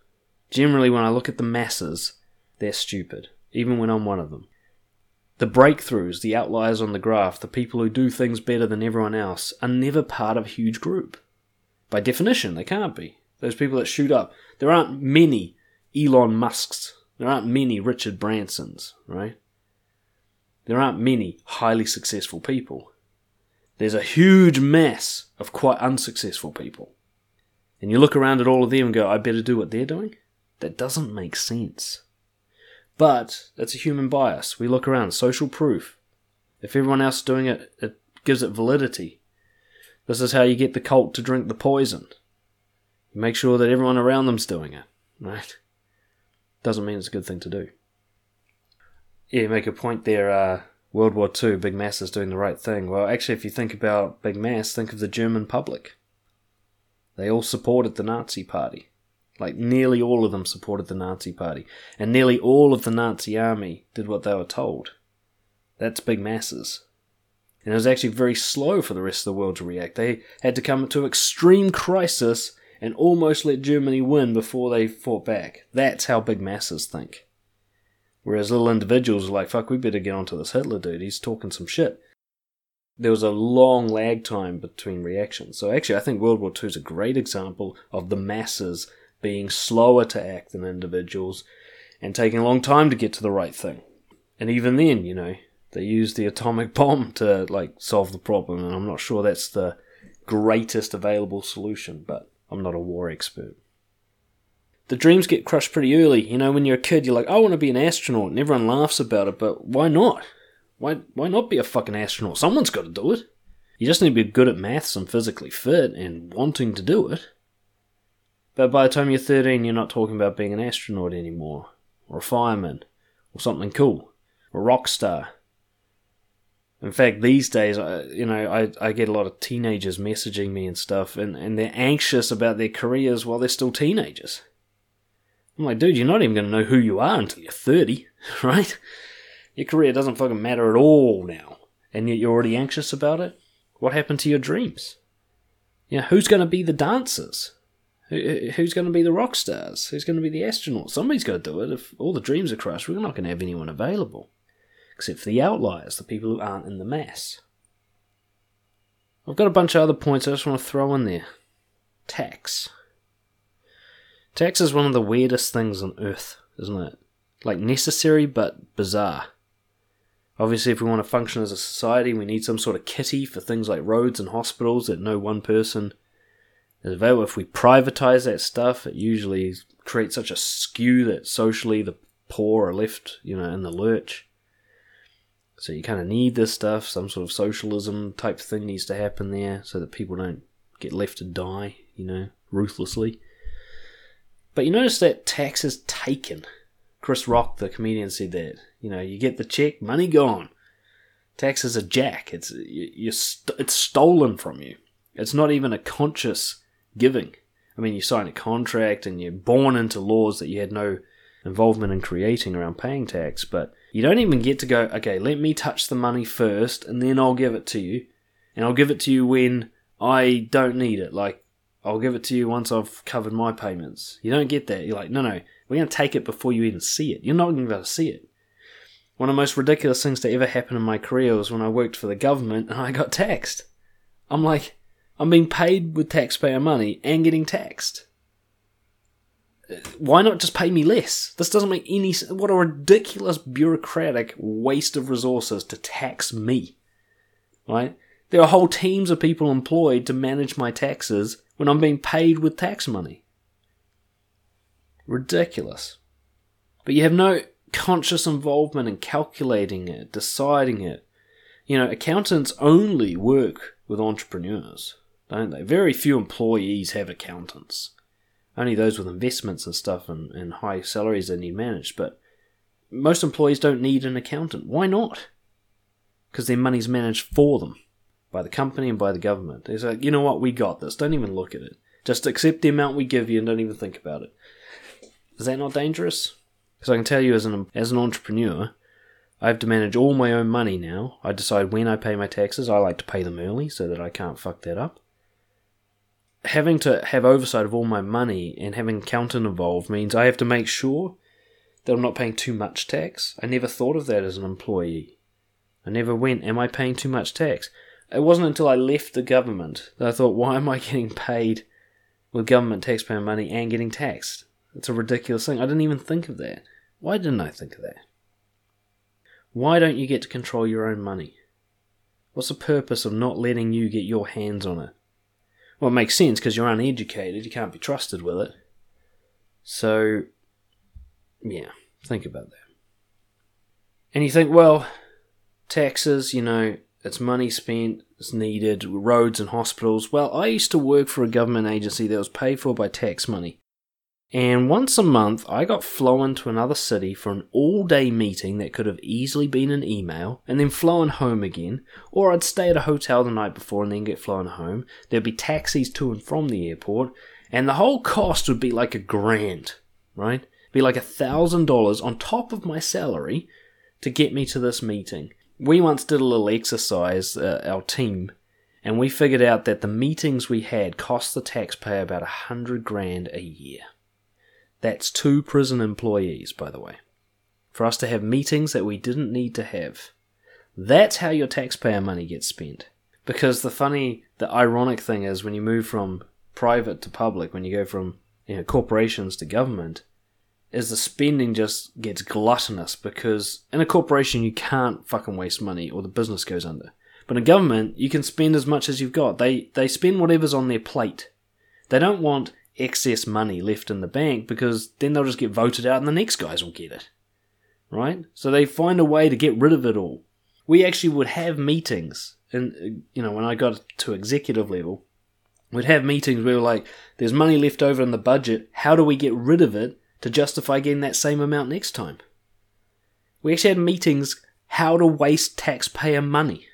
Generally, when I look at the masses, they're stupid, even when I'm one of them. The breakthroughs, the outliers on the graph, the people who do things better than everyone else, are never part of a huge group. By definition, they can't be. Those people that shoot up, there aren't many Elon Musks. There aren't many Richard Bransons, right? There aren't many highly successful people. There's a huge mass of quite unsuccessful people. And you look around at all of them and go, I better do what they're doing? That doesn't make sense. But that's a human bias. We look around, social proof. If everyone else is doing it, it gives it validity. This is how you get the cult to drink the poison. You make sure that everyone around them's doing it, right? Doesn't mean it's a good thing to do. Yeah, you make a point there. Uh, World War II, Big Mass is doing the right thing. Well, actually, if you think about Big Mass, think of the German public. They all supported the Nazi Party. Like, nearly all of them supported the Nazi Party. And nearly all of the Nazi army did what they were told. That's big masses and it was actually very slow for the rest of the world to react. They had to come to extreme crisis and almost let Germany win before they fought back. That's how big masses think. Whereas little individuals are like, fuck, we better get onto this Hitler dude, he's talking some shit. There was a long lag time between reactions. So actually, I think World War II is a great example of the masses being slower to act than individuals and taking a long time to get to the right thing. And even then, you know, they used the atomic bomb to like solve the problem, and I'm not sure that's the greatest available solution, but I'm not a war expert. The dreams get crushed pretty early. You know, when you're a kid, you're like, I want to be an astronaut, and everyone laughs about it, but why not? Why, why not be a fucking astronaut? Someone's got to do it. You just need to be good at maths and physically fit and wanting to do it. But by the time you're 13, you're not talking about being an astronaut anymore, or a fireman, or something cool, or a rock star. In fact, these days, you know, I, I get a lot of teenagers messaging me and stuff, and, and they're anxious about their careers while they're still teenagers. I'm like, dude, you're not even going to know who you are until you're 30, right? Your career doesn't fucking matter at all now, and yet you're already anxious about it? What happened to your dreams? You know, who's going to be the dancers? who's going to be the rock stars? Who's going to be the astronauts? Somebody's got to do it. If all the dreams are crushed, we're not going to have anyone available except for the outliers, the people who aren't in the mass. I've got a bunch of other points I just want to throw in there. Tax. Tax is one of the weirdest things on earth, isn't it? Like necessary but bizarre. Obviously, if we want to function as a society, we need some sort of kitty for things like roads and hospitals that no one person is available. If we privatize that stuff, it usually creates such a skew that socially the poor are left, you know, in the lurch. So you kind of need this stuff. Some sort of socialism type thing needs to happen there so that people don't get left to die, you know, ruthlessly. But you notice that tax is taken. Chris Rock, the comedian, said that. You know, you get the check, money gone. Tax is a jack. It's you, st- it's stolen from you. It's not even a conscious giving. I mean, you sign a contract and you're born into laws that you had no involvement in creating around paying tax, but You don't even get to go, okay, let me touch the money first and then I'll give it to you. And I'll give it to you when I don't need it. Like, I'll give it to you once I've covered my payments. You don't get that. You're like, no, no, we're going to take it before you even see it. You're not going to be able to see it. One of the most ridiculous things to ever happen in my career was when I worked for the government and I got taxed. I'm like, I'm being paid with taxpayer money and getting taxed. Why not just pay me less? This doesn't make any sense. What a ridiculous bureaucratic waste of resources to tax me. Right? There are whole teams of people employed to manage my taxes when I'm being paid with tax money. Ridiculous. But you have no conscious involvement in calculating it, deciding it. You know, accountants only work with entrepreneurs, don't they? Very few employees have accountants. Only those with investments and stuff and, and high salaries they need managed. But most employees don't need an accountant. Why not? Because their money's managed for them by the company and by the government. It's like, you know what, we got this. Don't even look at it. Just accept the amount we give you and don't even think about it. Is that not dangerous? Because I can tell you, as an as an entrepreneur, I have to manage all my own money now. I decide when I pay my taxes. I like to pay them early so that I can't fuck that up. Having to have oversight of all my money and having accountant involved means I have to make sure that I'm not paying too much tax. I never thought of that as an employee. I never went, am I paying too much tax? It wasn't until I left the government that I thought, why am I getting paid with government taxpayer money and getting taxed? It's a ridiculous thing. I didn't even think of that. Why didn't I think of that? Why don't you get to control your own money? What's the purpose of not letting you get your hands on it? Well, it makes sense because you're uneducated, you can't be trusted with it. So, yeah, think about that. And you think, well, taxes, you know, it's money spent, it's needed, roads and hospitals. Well, I used to work for a government agency that was paid for by tax money. And once a month, I got flown to another city for an all day meeting that could have easily been an email, and then flown home again. Or I'd stay at a hotel the night before and then get flown home. There'd be taxis to and from the airport, and the whole cost would be like a grand, right? Be like a thousand dollars on top of my salary to get me to this meeting. We once did a little exercise, uh, our team, and we figured out that the meetings we had cost the taxpayer about a hundred grand a year. That's two prison employees, by the way. For us to have meetings that we didn't need to have. That's how your taxpayer money gets spent. Because the funny, the ironic thing is when you move from private to public, when you go from you know, corporations to government, is the spending just gets gluttonous because in a corporation you can't fucking waste money or the business goes under. But in government, you can spend as much as you've got. They they spend whatever's on their plate. They don't want excess money left in the bank because then they'll just get voted out and the next guys will get it. Right? So they find a way to get rid of it all. We actually would have meetings, and you know, when I got to executive level, we'd have meetings where we are like, there's money left over in the budget, how do we get rid of it to justify getting that same amount next time? We actually had meetings how to waste taxpayer money.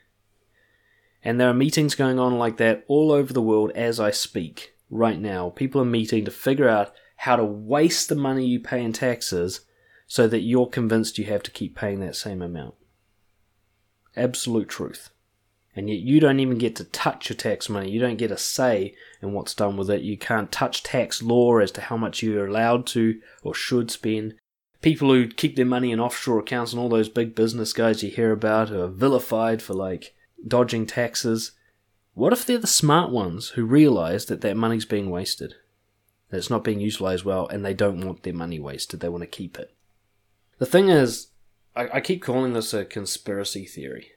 And there are meetings going on like that all over the world as I speak right now. People are meeting to figure out how to waste the money you pay in taxes so that you're convinced you have to keep paying that same amount. Absolute truth. And yet you don't even get to touch your tax money. You don't get a say in what's done with it. You can't touch tax law as to how much you're allowed to or should spend. People who keep their money in offshore accounts and all those big business guys you hear about are vilified for like dodging taxes. What if they're the smart ones who realize that that money's being wasted? That it's not being utilized well and they don't want their money wasted, they want to keep it. The thing is, I, I keep calling this a conspiracy theory.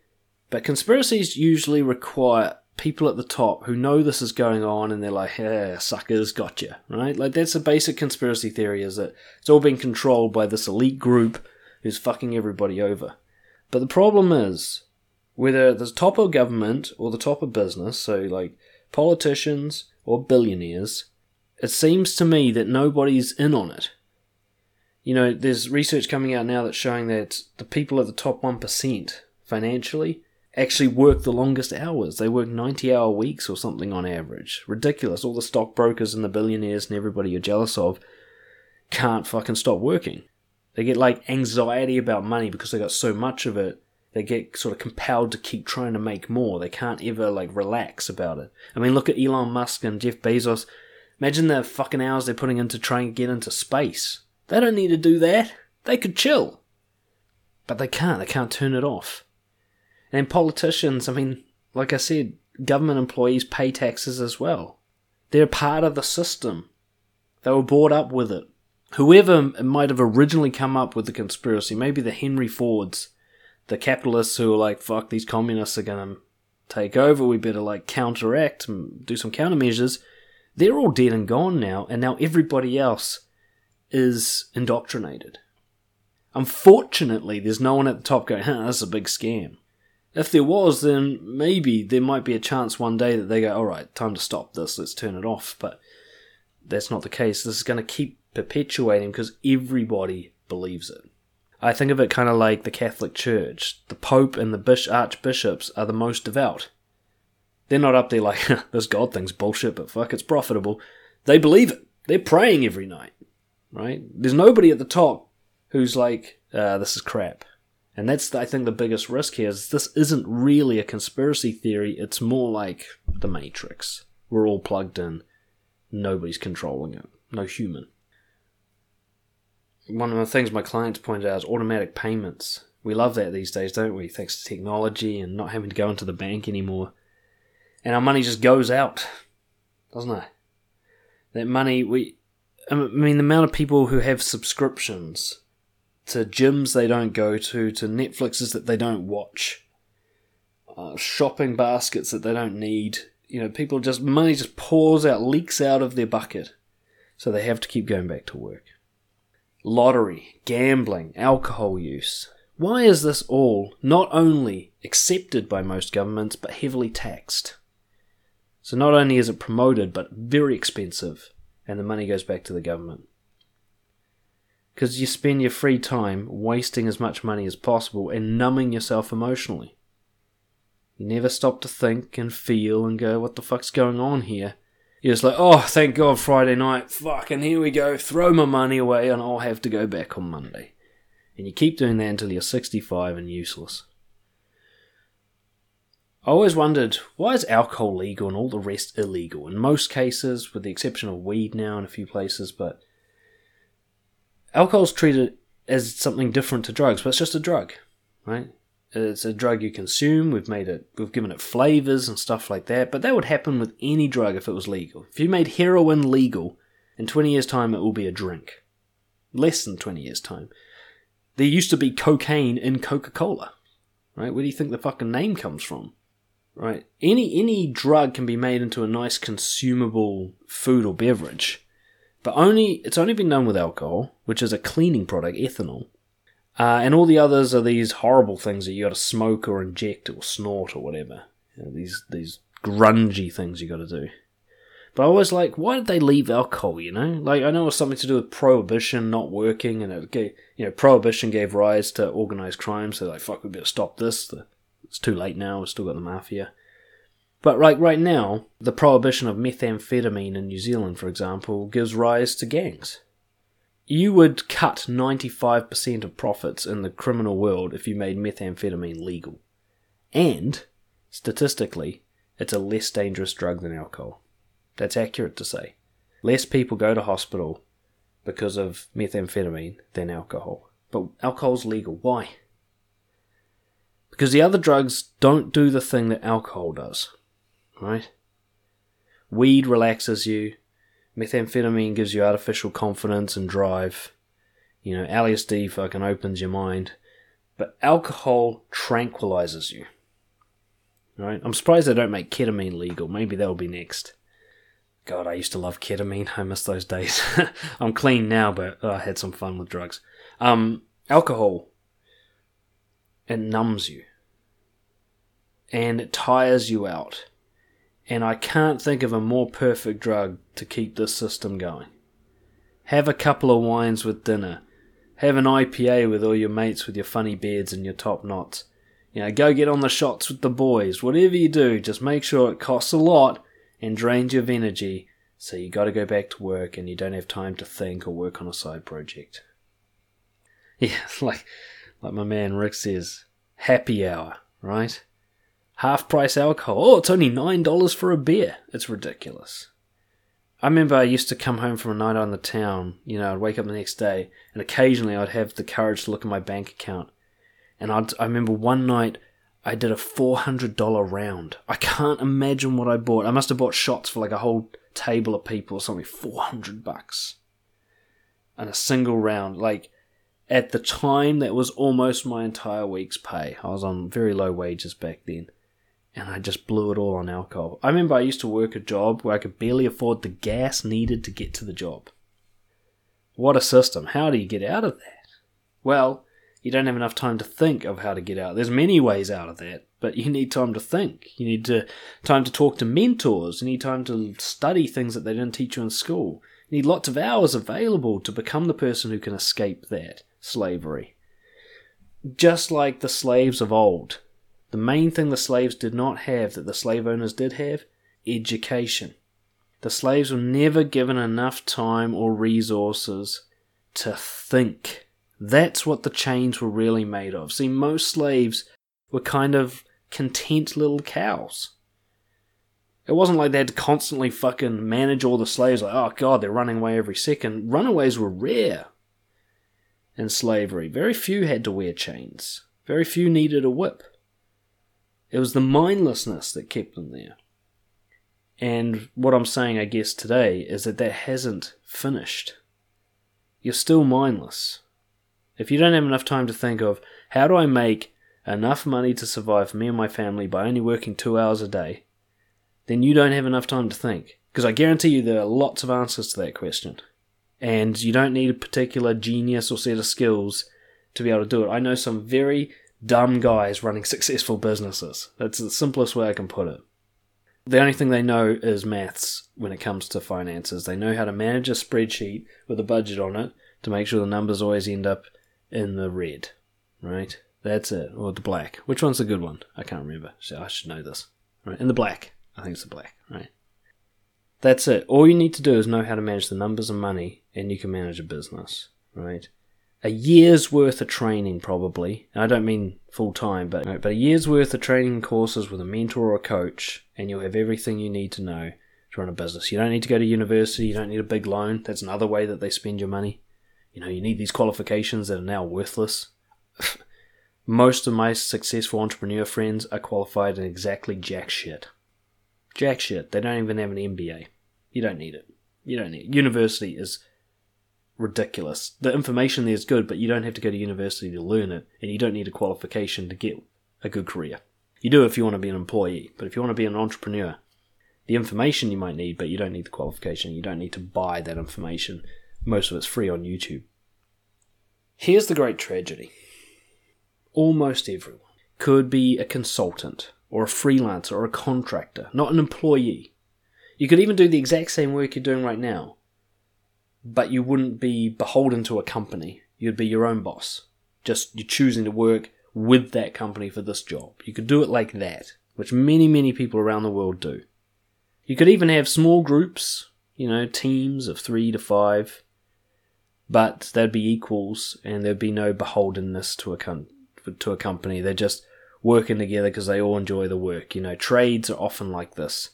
But conspiracies usually require people at the top who know this is going on and they're like, hey, suckers, gotcha, right? Like, that's a basic conspiracy theory is that it's all being controlled by this elite group who's fucking everybody over. But the problem is, whether the top of government or the top of business, so like politicians or billionaires, it seems to me that nobody's in on it. You know, there's research coming out now that's showing that the people at the top 1% financially actually work the longest hours. They work 90 hour weeks or something on average. Ridiculous. All the stockbrokers and the billionaires and everybody you're jealous of can't fucking stop working. They get like anxiety about money because they got so much of it. They get sort of compelled to keep trying to make more. They can't ever like relax about it. I mean, look at Elon Musk and Jeff Bezos. Imagine the fucking hours they're putting into trying to get into space. They don't need to do that. They could chill. But they can't. They can't turn it off. And politicians, I mean, like I said, government employees pay taxes as well. They're part of the system. They were brought up with it. Whoever might have originally come up with the conspiracy, maybe the Henry Fords, the capitalists who were like, fuck, these communists are going to take over, we better like counteract and do some countermeasures. They're all dead and gone now, and now everybody else is indoctrinated. Unfortunately, there's no one at the top going, huh, that's a big scam. If there was, then maybe there might be a chance one day that they go, alright, time to stop this, let's turn it off. But that's not the case. This is going to keep perpetuating because everybody believes it. I think of it kind of like the Catholic Church. The Pope and the archbishops are the most devout. They're not up there like, this God thing's bullshit, but fuck, it's profitable. They believe it. They're praying every night, right? There's nobody at the top who's like, uh, this is crap. And that's, I think, the biggest risk here is this isn't really a conspiracy theory. It's more like the Matrix. We're all plugged in. Nobody's controlling it. No human. One of the things my clients pointed out is automatic payments. We love that these days, don't we? Thanks to technology and not having to go into the bank anymore. And our money just goes out, doesn't it? That money, we. I mean, the amount of people who have subscriptions to gyms they don't go to, to Netflixes that they don't watch, uh, shopping baskets that they don't need. You know, people just, money just pours out, leaks out of their bucket. So they have to keep going back to work. Lottery, gambling, alcohol use. Why is this all not only accepted by most governments but heavily taxed? So not only is it promoted but very expensive, and the money goes back to the government because you spend your free time wasting as much money as possible and numbing yourself emotionally. You never stop to think and feel and go, what the fuck's going on here? You're just like, oh, thank God, Friday night, fucking here we go, throw my money away and I'll have to go back on Monday. And you keep doing that until you're 65 and useless. I always wondered, why is alcohol legal and all the rest illegal? In most cases, with the exception of weed now in a few places, but alcohol's treated as something different to drugs, but it's just a drug, right? It's a drug you consume. We've made it, we've given it flavors and stuff like that. But that would happen with any drug if it was legal. If you made heroin legal, in 20 years' time, it will be a drink. Less than 20 years' time. There used to be cocaine in Coca Cola, right? Where do you think the fucking name comes from? Right? Any any drug can be made into a nice consumable food or beverage but only it's only been done with alcohol, which is a cleaning product, ethanol. Uh, and all the others are these horrible things that you got to smoke or inject or snort or whatever. You know, these these grungy things you got to do. But I was like, why did they leave alcohol? You know, like I know it was something to do with prohibition not working, and it gave, you know prohibition gave rise to organized crime. So like, fuck, we better stop this. It's too late now. We've still got the mafia. But like right now, the prohibition of methamphetamine in New Zealand, for example, gives rise to gangs. You would cut 95% of profits in the criminal world if you made methamphetamine legal. And, statistically, it's a less dangerous drug than alcohol. That's accurate to say. Less people go to hospital because of methamphetamine than alcohol. But alcohol's legal. Why? Because the other drugs don't do the thing that alcohol does right? Weed relaxes you. Methamphetamine gives you artificial confidence and drive. You know, LSD fucking opens your mind. But alcohol tranquilizes you. Right? I'm surprised they don't make ketamine legal. Maybe that'll be next. God, I used to love ketamine. I miss those days. I'm clean now, but oh, I had some fun with drugs. Um, alcohol, it numbs you. And it tires you out and I can't think of a more perfect drug to keep this system going. Have a couple of wines with dinner. Have an IPA with all your mates with your funny beards and your top knots. You know, go get on the shots with the boys. Whatever you do, just make sure it costs a lot and drains you of energy, so you gotta go back to work and you don't have time to think or work on a side project. Yeah, like like my man Rick says, happy hour, right? Half price alcohol. Oh, it's only nine dollars for a beer. It's ridiculous. I remember I used to come home from a night on the town. You know, I'd wake up the next day, and occasionally I'd have the courage to look at my bank account. And I'd, I remember one night I did a four hundred dollar round. I can't imagine what I bought. I must have bought shots for like a whole table of people or something. Four hundred bucks, and a single round. Like at the time, that was almost my entire week's pay. I was on very low wages back then and I just blew it all on alcohol. I remember I used to work a job where I could barely afford the gas needed to get to the job. What a system. How do you get out of that? Well, you don't have enough time to think of how to get out. There's many ways out of that, but you need time to think. You need to, time to talk to mentors. You need time to study things that they didn't teach you in school. You need lots of hours available to become the person who can escape that slavery. Just like the slaves of old, the main thing the slaves did not have that the slave owners did have education. The slaves were never given enough time or resources to think. That's what the chains were really made of. See, most slaves were kind of content little cows. It wasn't like they had to constantly fucking manage all the slaves, like, oh god, they're running away every second. Runaways were rare in slavery. Very few had to wear chains, very few needed a whip. It was the mindlessness that kept them there. And what I'm saying, I guess, today is that that hasn't finished. You're still mindless. If you don't have enough time to think of how do I make enough money to survive me and my family by only working two hours a day, then you don't have enough time to think. Because I guarantee you there are lots of answers to that question. And you don't need a particular genius or set of skills to be able to do it. I know some very dumb guys running successful businesses. That's the simplest way I can put it. The only thing they know is maths when it comes to finances. They know how to manage a spreadsheet with a budget on it to make sure the numbers always end up in the red, right? That's it, or the black. Which one's the good one? I can't remember. So I should know this. Right, in the black. I think it's the black, right? That's it. All you need to do is know how to manage the numbers and money, and you can manage a business, right? A year's worth of training probably. I don't mean full time, but but a year's worth of training courses with a mentor or a coach, and you'll have everything you need to know to run a business. You don't need to go to university. You don't need a big loan. That's another way that they spend your money. You know, you need these qualifications that are now worthless. Most of my successful entrepreneur friends are qualified in exactly jack shit. Jack shit. They don't even have an MBA. You don't need it. You don't need it. University is ridiculous. The information there is good, but you don't have to go to university to learn it, and you don't need a qualification to get a good career. You do if you want to be an employee, but if you want to be an entrepreneur, the information you might need, but you don't need the qualification. You don't need to buy that information. Most of it's free on YouTube. Here's the great tragedy almost everyone could be a consultant, or a freelancer, or a contractor, not an employee. You could even do the exact same work you're doing right now, but you wouldn't be beholden to a company. You'd be your own boss. Just you're choosing to work with that company for this job. You could do it like that, which many, many people around the world do. You could even have small groups, you know, teams of three to five, but they'd be equals and there'd be no beholdenness to a, com- to a company. They're just working together because they all enjoy the work. You know, trades are often like this.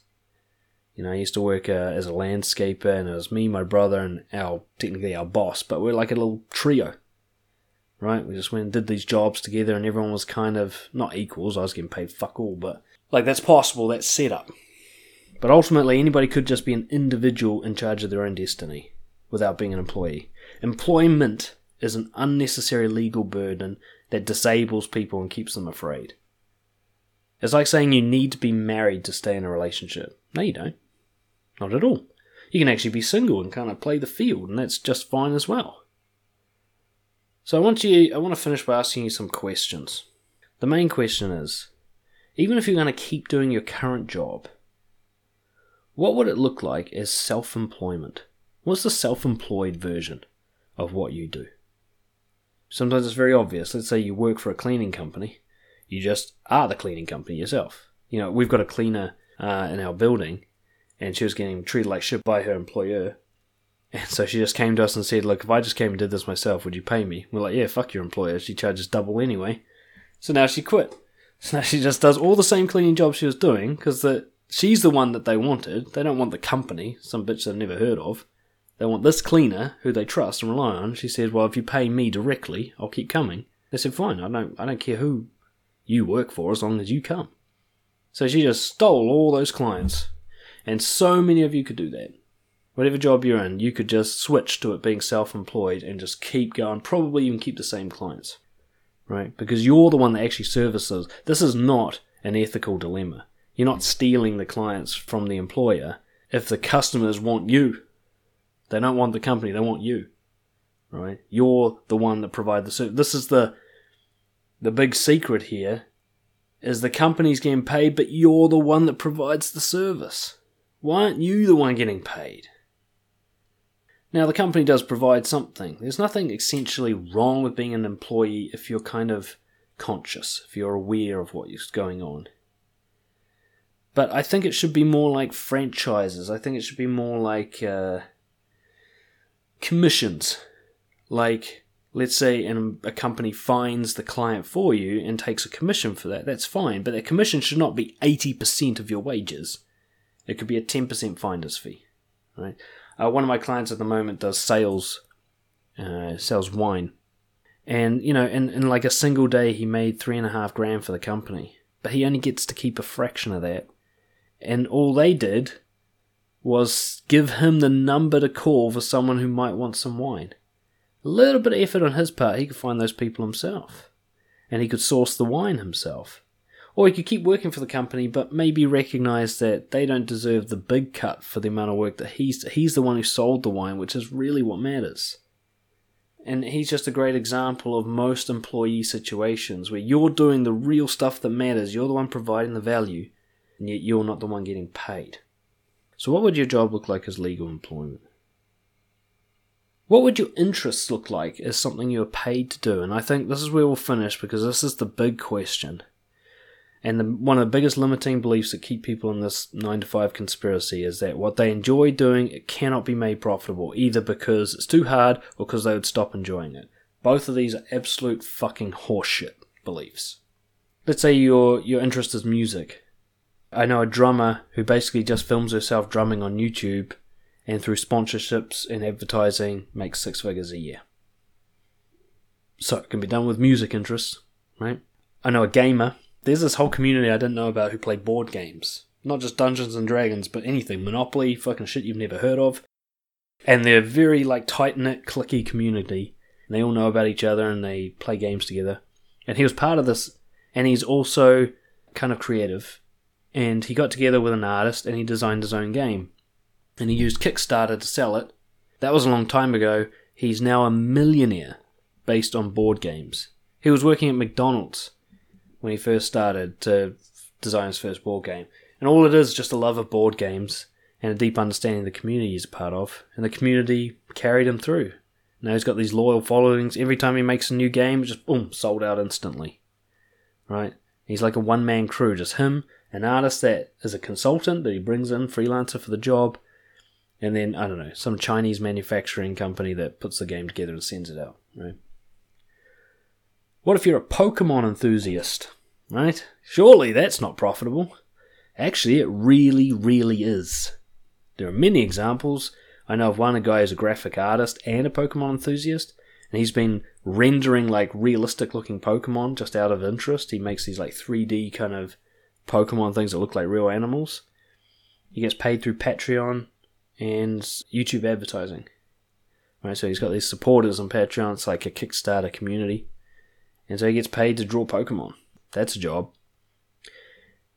You know, I used to work uh, as a landscaper, and it was me, my brother, and our technically our boss, but we're like a little trio, right? We just went and did these jobs together, and everyone was kind of not equals. I was getting paid fuck all, but like that's possible. That's set up. But ultimately, anybody could just be an individual in charge of their own destiny without being an employee. Employment is an unnecessary legal burden that disables people and keeps them afraid. It's like saying you need to be married to stay in a relationship. No, you don't. Not at all. You can actually be single and kind of play the field, and that's just fine as well. So I want you I want to finish by asking you some questions. The main question is, even if you're going to keep doing your current job, what would it look like as self-employment? What's the self-employed version of what you do? Sometimes it's very obvious. Let's say you work for a cleaning company. You just are the cleaning company yourself. You know, we've got a cleaner uh, in our building, and she was getting treated like shit by her employer. And so she just came to us and said, Look, if I just came and did this myself, would you pay me? We're like, Yeah, fuck your employer. She charges double anyway. So now she quit. So now she just does all the same cleaning jobs she was doing because she's the one that they wanted. They don't want the company, some bitch they've never heard of. They want this cleaner who they trust and rely on. She said, Well, if you pay me directly, I'll keep coming. They said, Fine, I don't, I don't care who you work for as long as you come. So she just stole all those clients. And so many of you could do that. Whatever job you're in, you could just switch to it being self employed and just keep going, probably even keep the same clients right? Because you're the one that actually services. This is not an ethical dilemma. You're not stealing the clients from the employer if the customers want you. They don't want the company, they want you. Right? You're the one that provides the service. This is the the big secret here is the company's getting paid, but you're the one that provides the service. Why aren't you the one getting paid? Now, the company does provide something. There's nothing essentially wrong with being an employee if you're kind of conscious, if you're aware of what is going on. But I think it should be more like franchises. I think it should be more like uh, commissions. Like, let's say an, a company finds the client for you and takes a commission for that. That's fine, but that commission should not be 80% of your wages. It could be a 10% finder's fee. Right? Uh, one of my clients at the moment does sales, uh, sells wine, and you know, in, in like a single day, he made three and a half grand for the company, but he only gets to keep a fraction of that. And all they did was give him the number to call for someone who might want some wine. A little bit of effort on his part, he could find those people himself, and he could source the wine himself. Or he could keep working for the company, but maybe recognize that they don't deserve the big cut for the amount of work that he's he's the one who sold the wine, which is really what matters. And he's just a great example of most employee situations where you're doing the real stuff that matters, you're the one providing the value, and yet you're not the one getting paid. So, what would your job look like as legal employment? What would your interests look like as something you're paid to do? And I think this is where we'll finish because this is the big question. And the, one of the biggest limiting beliefs that keep people in this 9 to 5 conspiracy is that what they enjoy doing it cannot be made profitable, either because it's too hard or because they would stop enjoying it. Both of these are absolute fucking horseshit beliefs. Let's say your your interest is music. I know a drummer who basically just films herself drumming on YouTube and through sponsorships and advertising makes six figures a year. So it can be done with music interests, right? I know a gamer there's this whole community I didn't know about who play board games. Not just Dungeons and Dragons, but anything. Monopoly, fucking shit you've never heard of. And they're very like tight knit, clicky community. And they all know about each other and they play games together. And he was part of this and he's also kind of creative. And he got together with an artist and he designed his own game. And he used Kickstarter to sell it. That was a long time ago. He's now a millionaire based on board games. He was working at McDonald's when he first started to design his first board game. And all it is just a love of board games and a deep understanding of the community he's a part of. And the community carried him through. Now he's got these loyal followings. Every time he makes a new game, just boom, sold out instantly. Right? He's like a one man crew, just him, an artist that is a consultant that he brings in, freelancer for the job, and then, I don't know, some Chinese manufacturing company that puts the game together and sends it out. Right? What if you're a Pokemon enthusiast? Right? Surely that's not profitable. Actually, it really, really is. There are many examples. I know of one a guy who's a graphic artist and a Pokemon enthusiast, and he's been rendering like realistic looking Pokemon just out of interest. He makes these like 3D kind of Pokemon things that look like real animals. He gets paid through Patreon and YouTube advertising. Right, so he's got these supporters on Patreon. It's like a Kickstarter community. And so he gets paid to draw Pokemon. That's a job.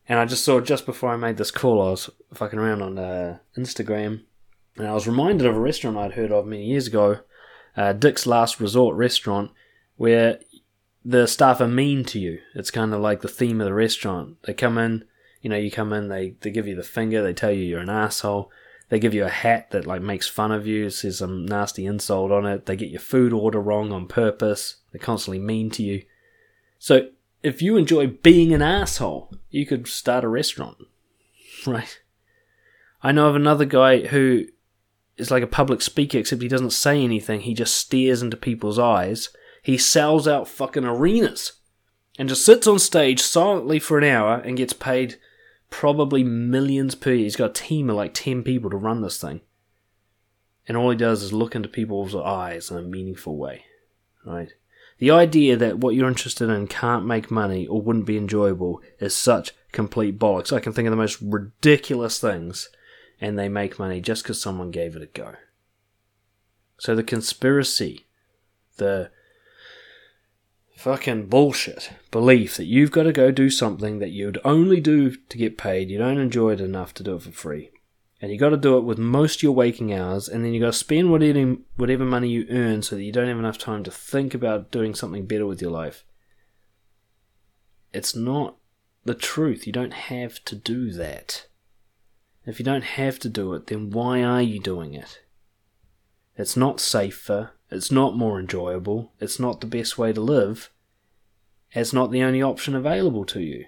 And I just saw just before I made this call, I was fucking around on uh, Instagram, and I was reminded of a restaurant I'd heard of many years ago, uh, Dick's Last Resort restaurant, where the staff are mean to you. It's kind of like the theme of the restaurant. They come in, you know, you come in, they, they give you the finger, they tell you you're an asshole. They give you a hat that like makes fun of you, says some nasty insult on it. They get your food order wrong on purpose. They're constantly mean to you. So if you enjoy being an asshole, you could start a restaurant, right? I know of another guy who is like a public speaker, except he doesn't say anything. He just stares into people's eyes. He sells out fucking arenas and just sits on stage silently for an hour and gets paid probably millions per year. He's got a team of like 10 people to run this thing. And all he does is look into people's eyes in a meaningful way, right? The idea that what you're interested in can't make money or wouldn't be enjoyable is such complete bollocks. I can think of the most ridiculous things, and they make money just because someone gave it a go. So the conspiracy, the fucking bullshit belief that you've got to go do something that you'd only do to get paid, you don't enjoy it enough to do it for free. And you got to do it with most of your waking hours, and then you got to spend whatever, whatever money you earn so that you don't have enough time to think about doing something better with your life. It's not the truth. You don't have to do that. If you don't have to do it, then why are you doing it? It's not safer, it's not more enjoyable, it's not the best way to live, it's not the only option available to you.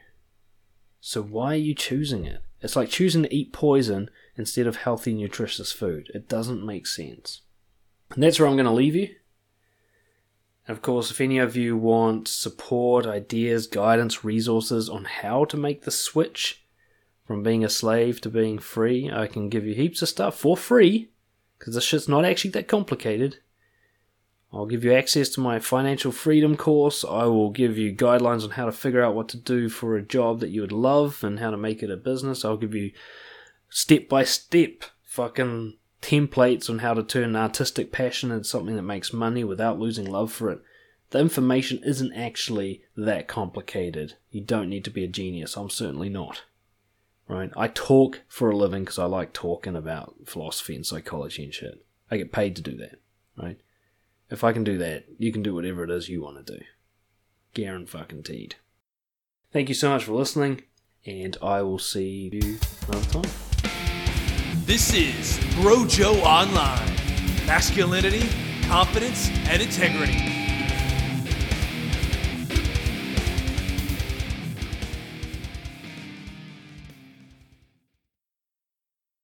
So why are you choosing it? It's like choosing to eat poison instead of healthy, nutritious food. It doesn't make sense. And that's where I'm going to leave you. And of course, if any of you want support, ideas, guidance, resources on how to make the switch from being a slave to being free, I can give you heaps of stuff for free because this shit's not actually that complicated. I'll give you access to my financial freedom course. I will give you guidelines on how to figure out what to do for a job that you would love and how to make it a business. I'll give you step by step fucking templates on how to turn an artistic passion into something that makes money without losing love for it. The information isn't actually that complicated. You don't need to be a genius. I'm certainly not. Right? I talk for a living because I like talking about philosophy and psychology and shit. I get paid to do that. Right? If I can do that, you can do whatever it is you want to do. Guaranteed. Thank you so much for listening, and I will see you another time. This is Bro Joe Online masculinity, confidence, and integrity.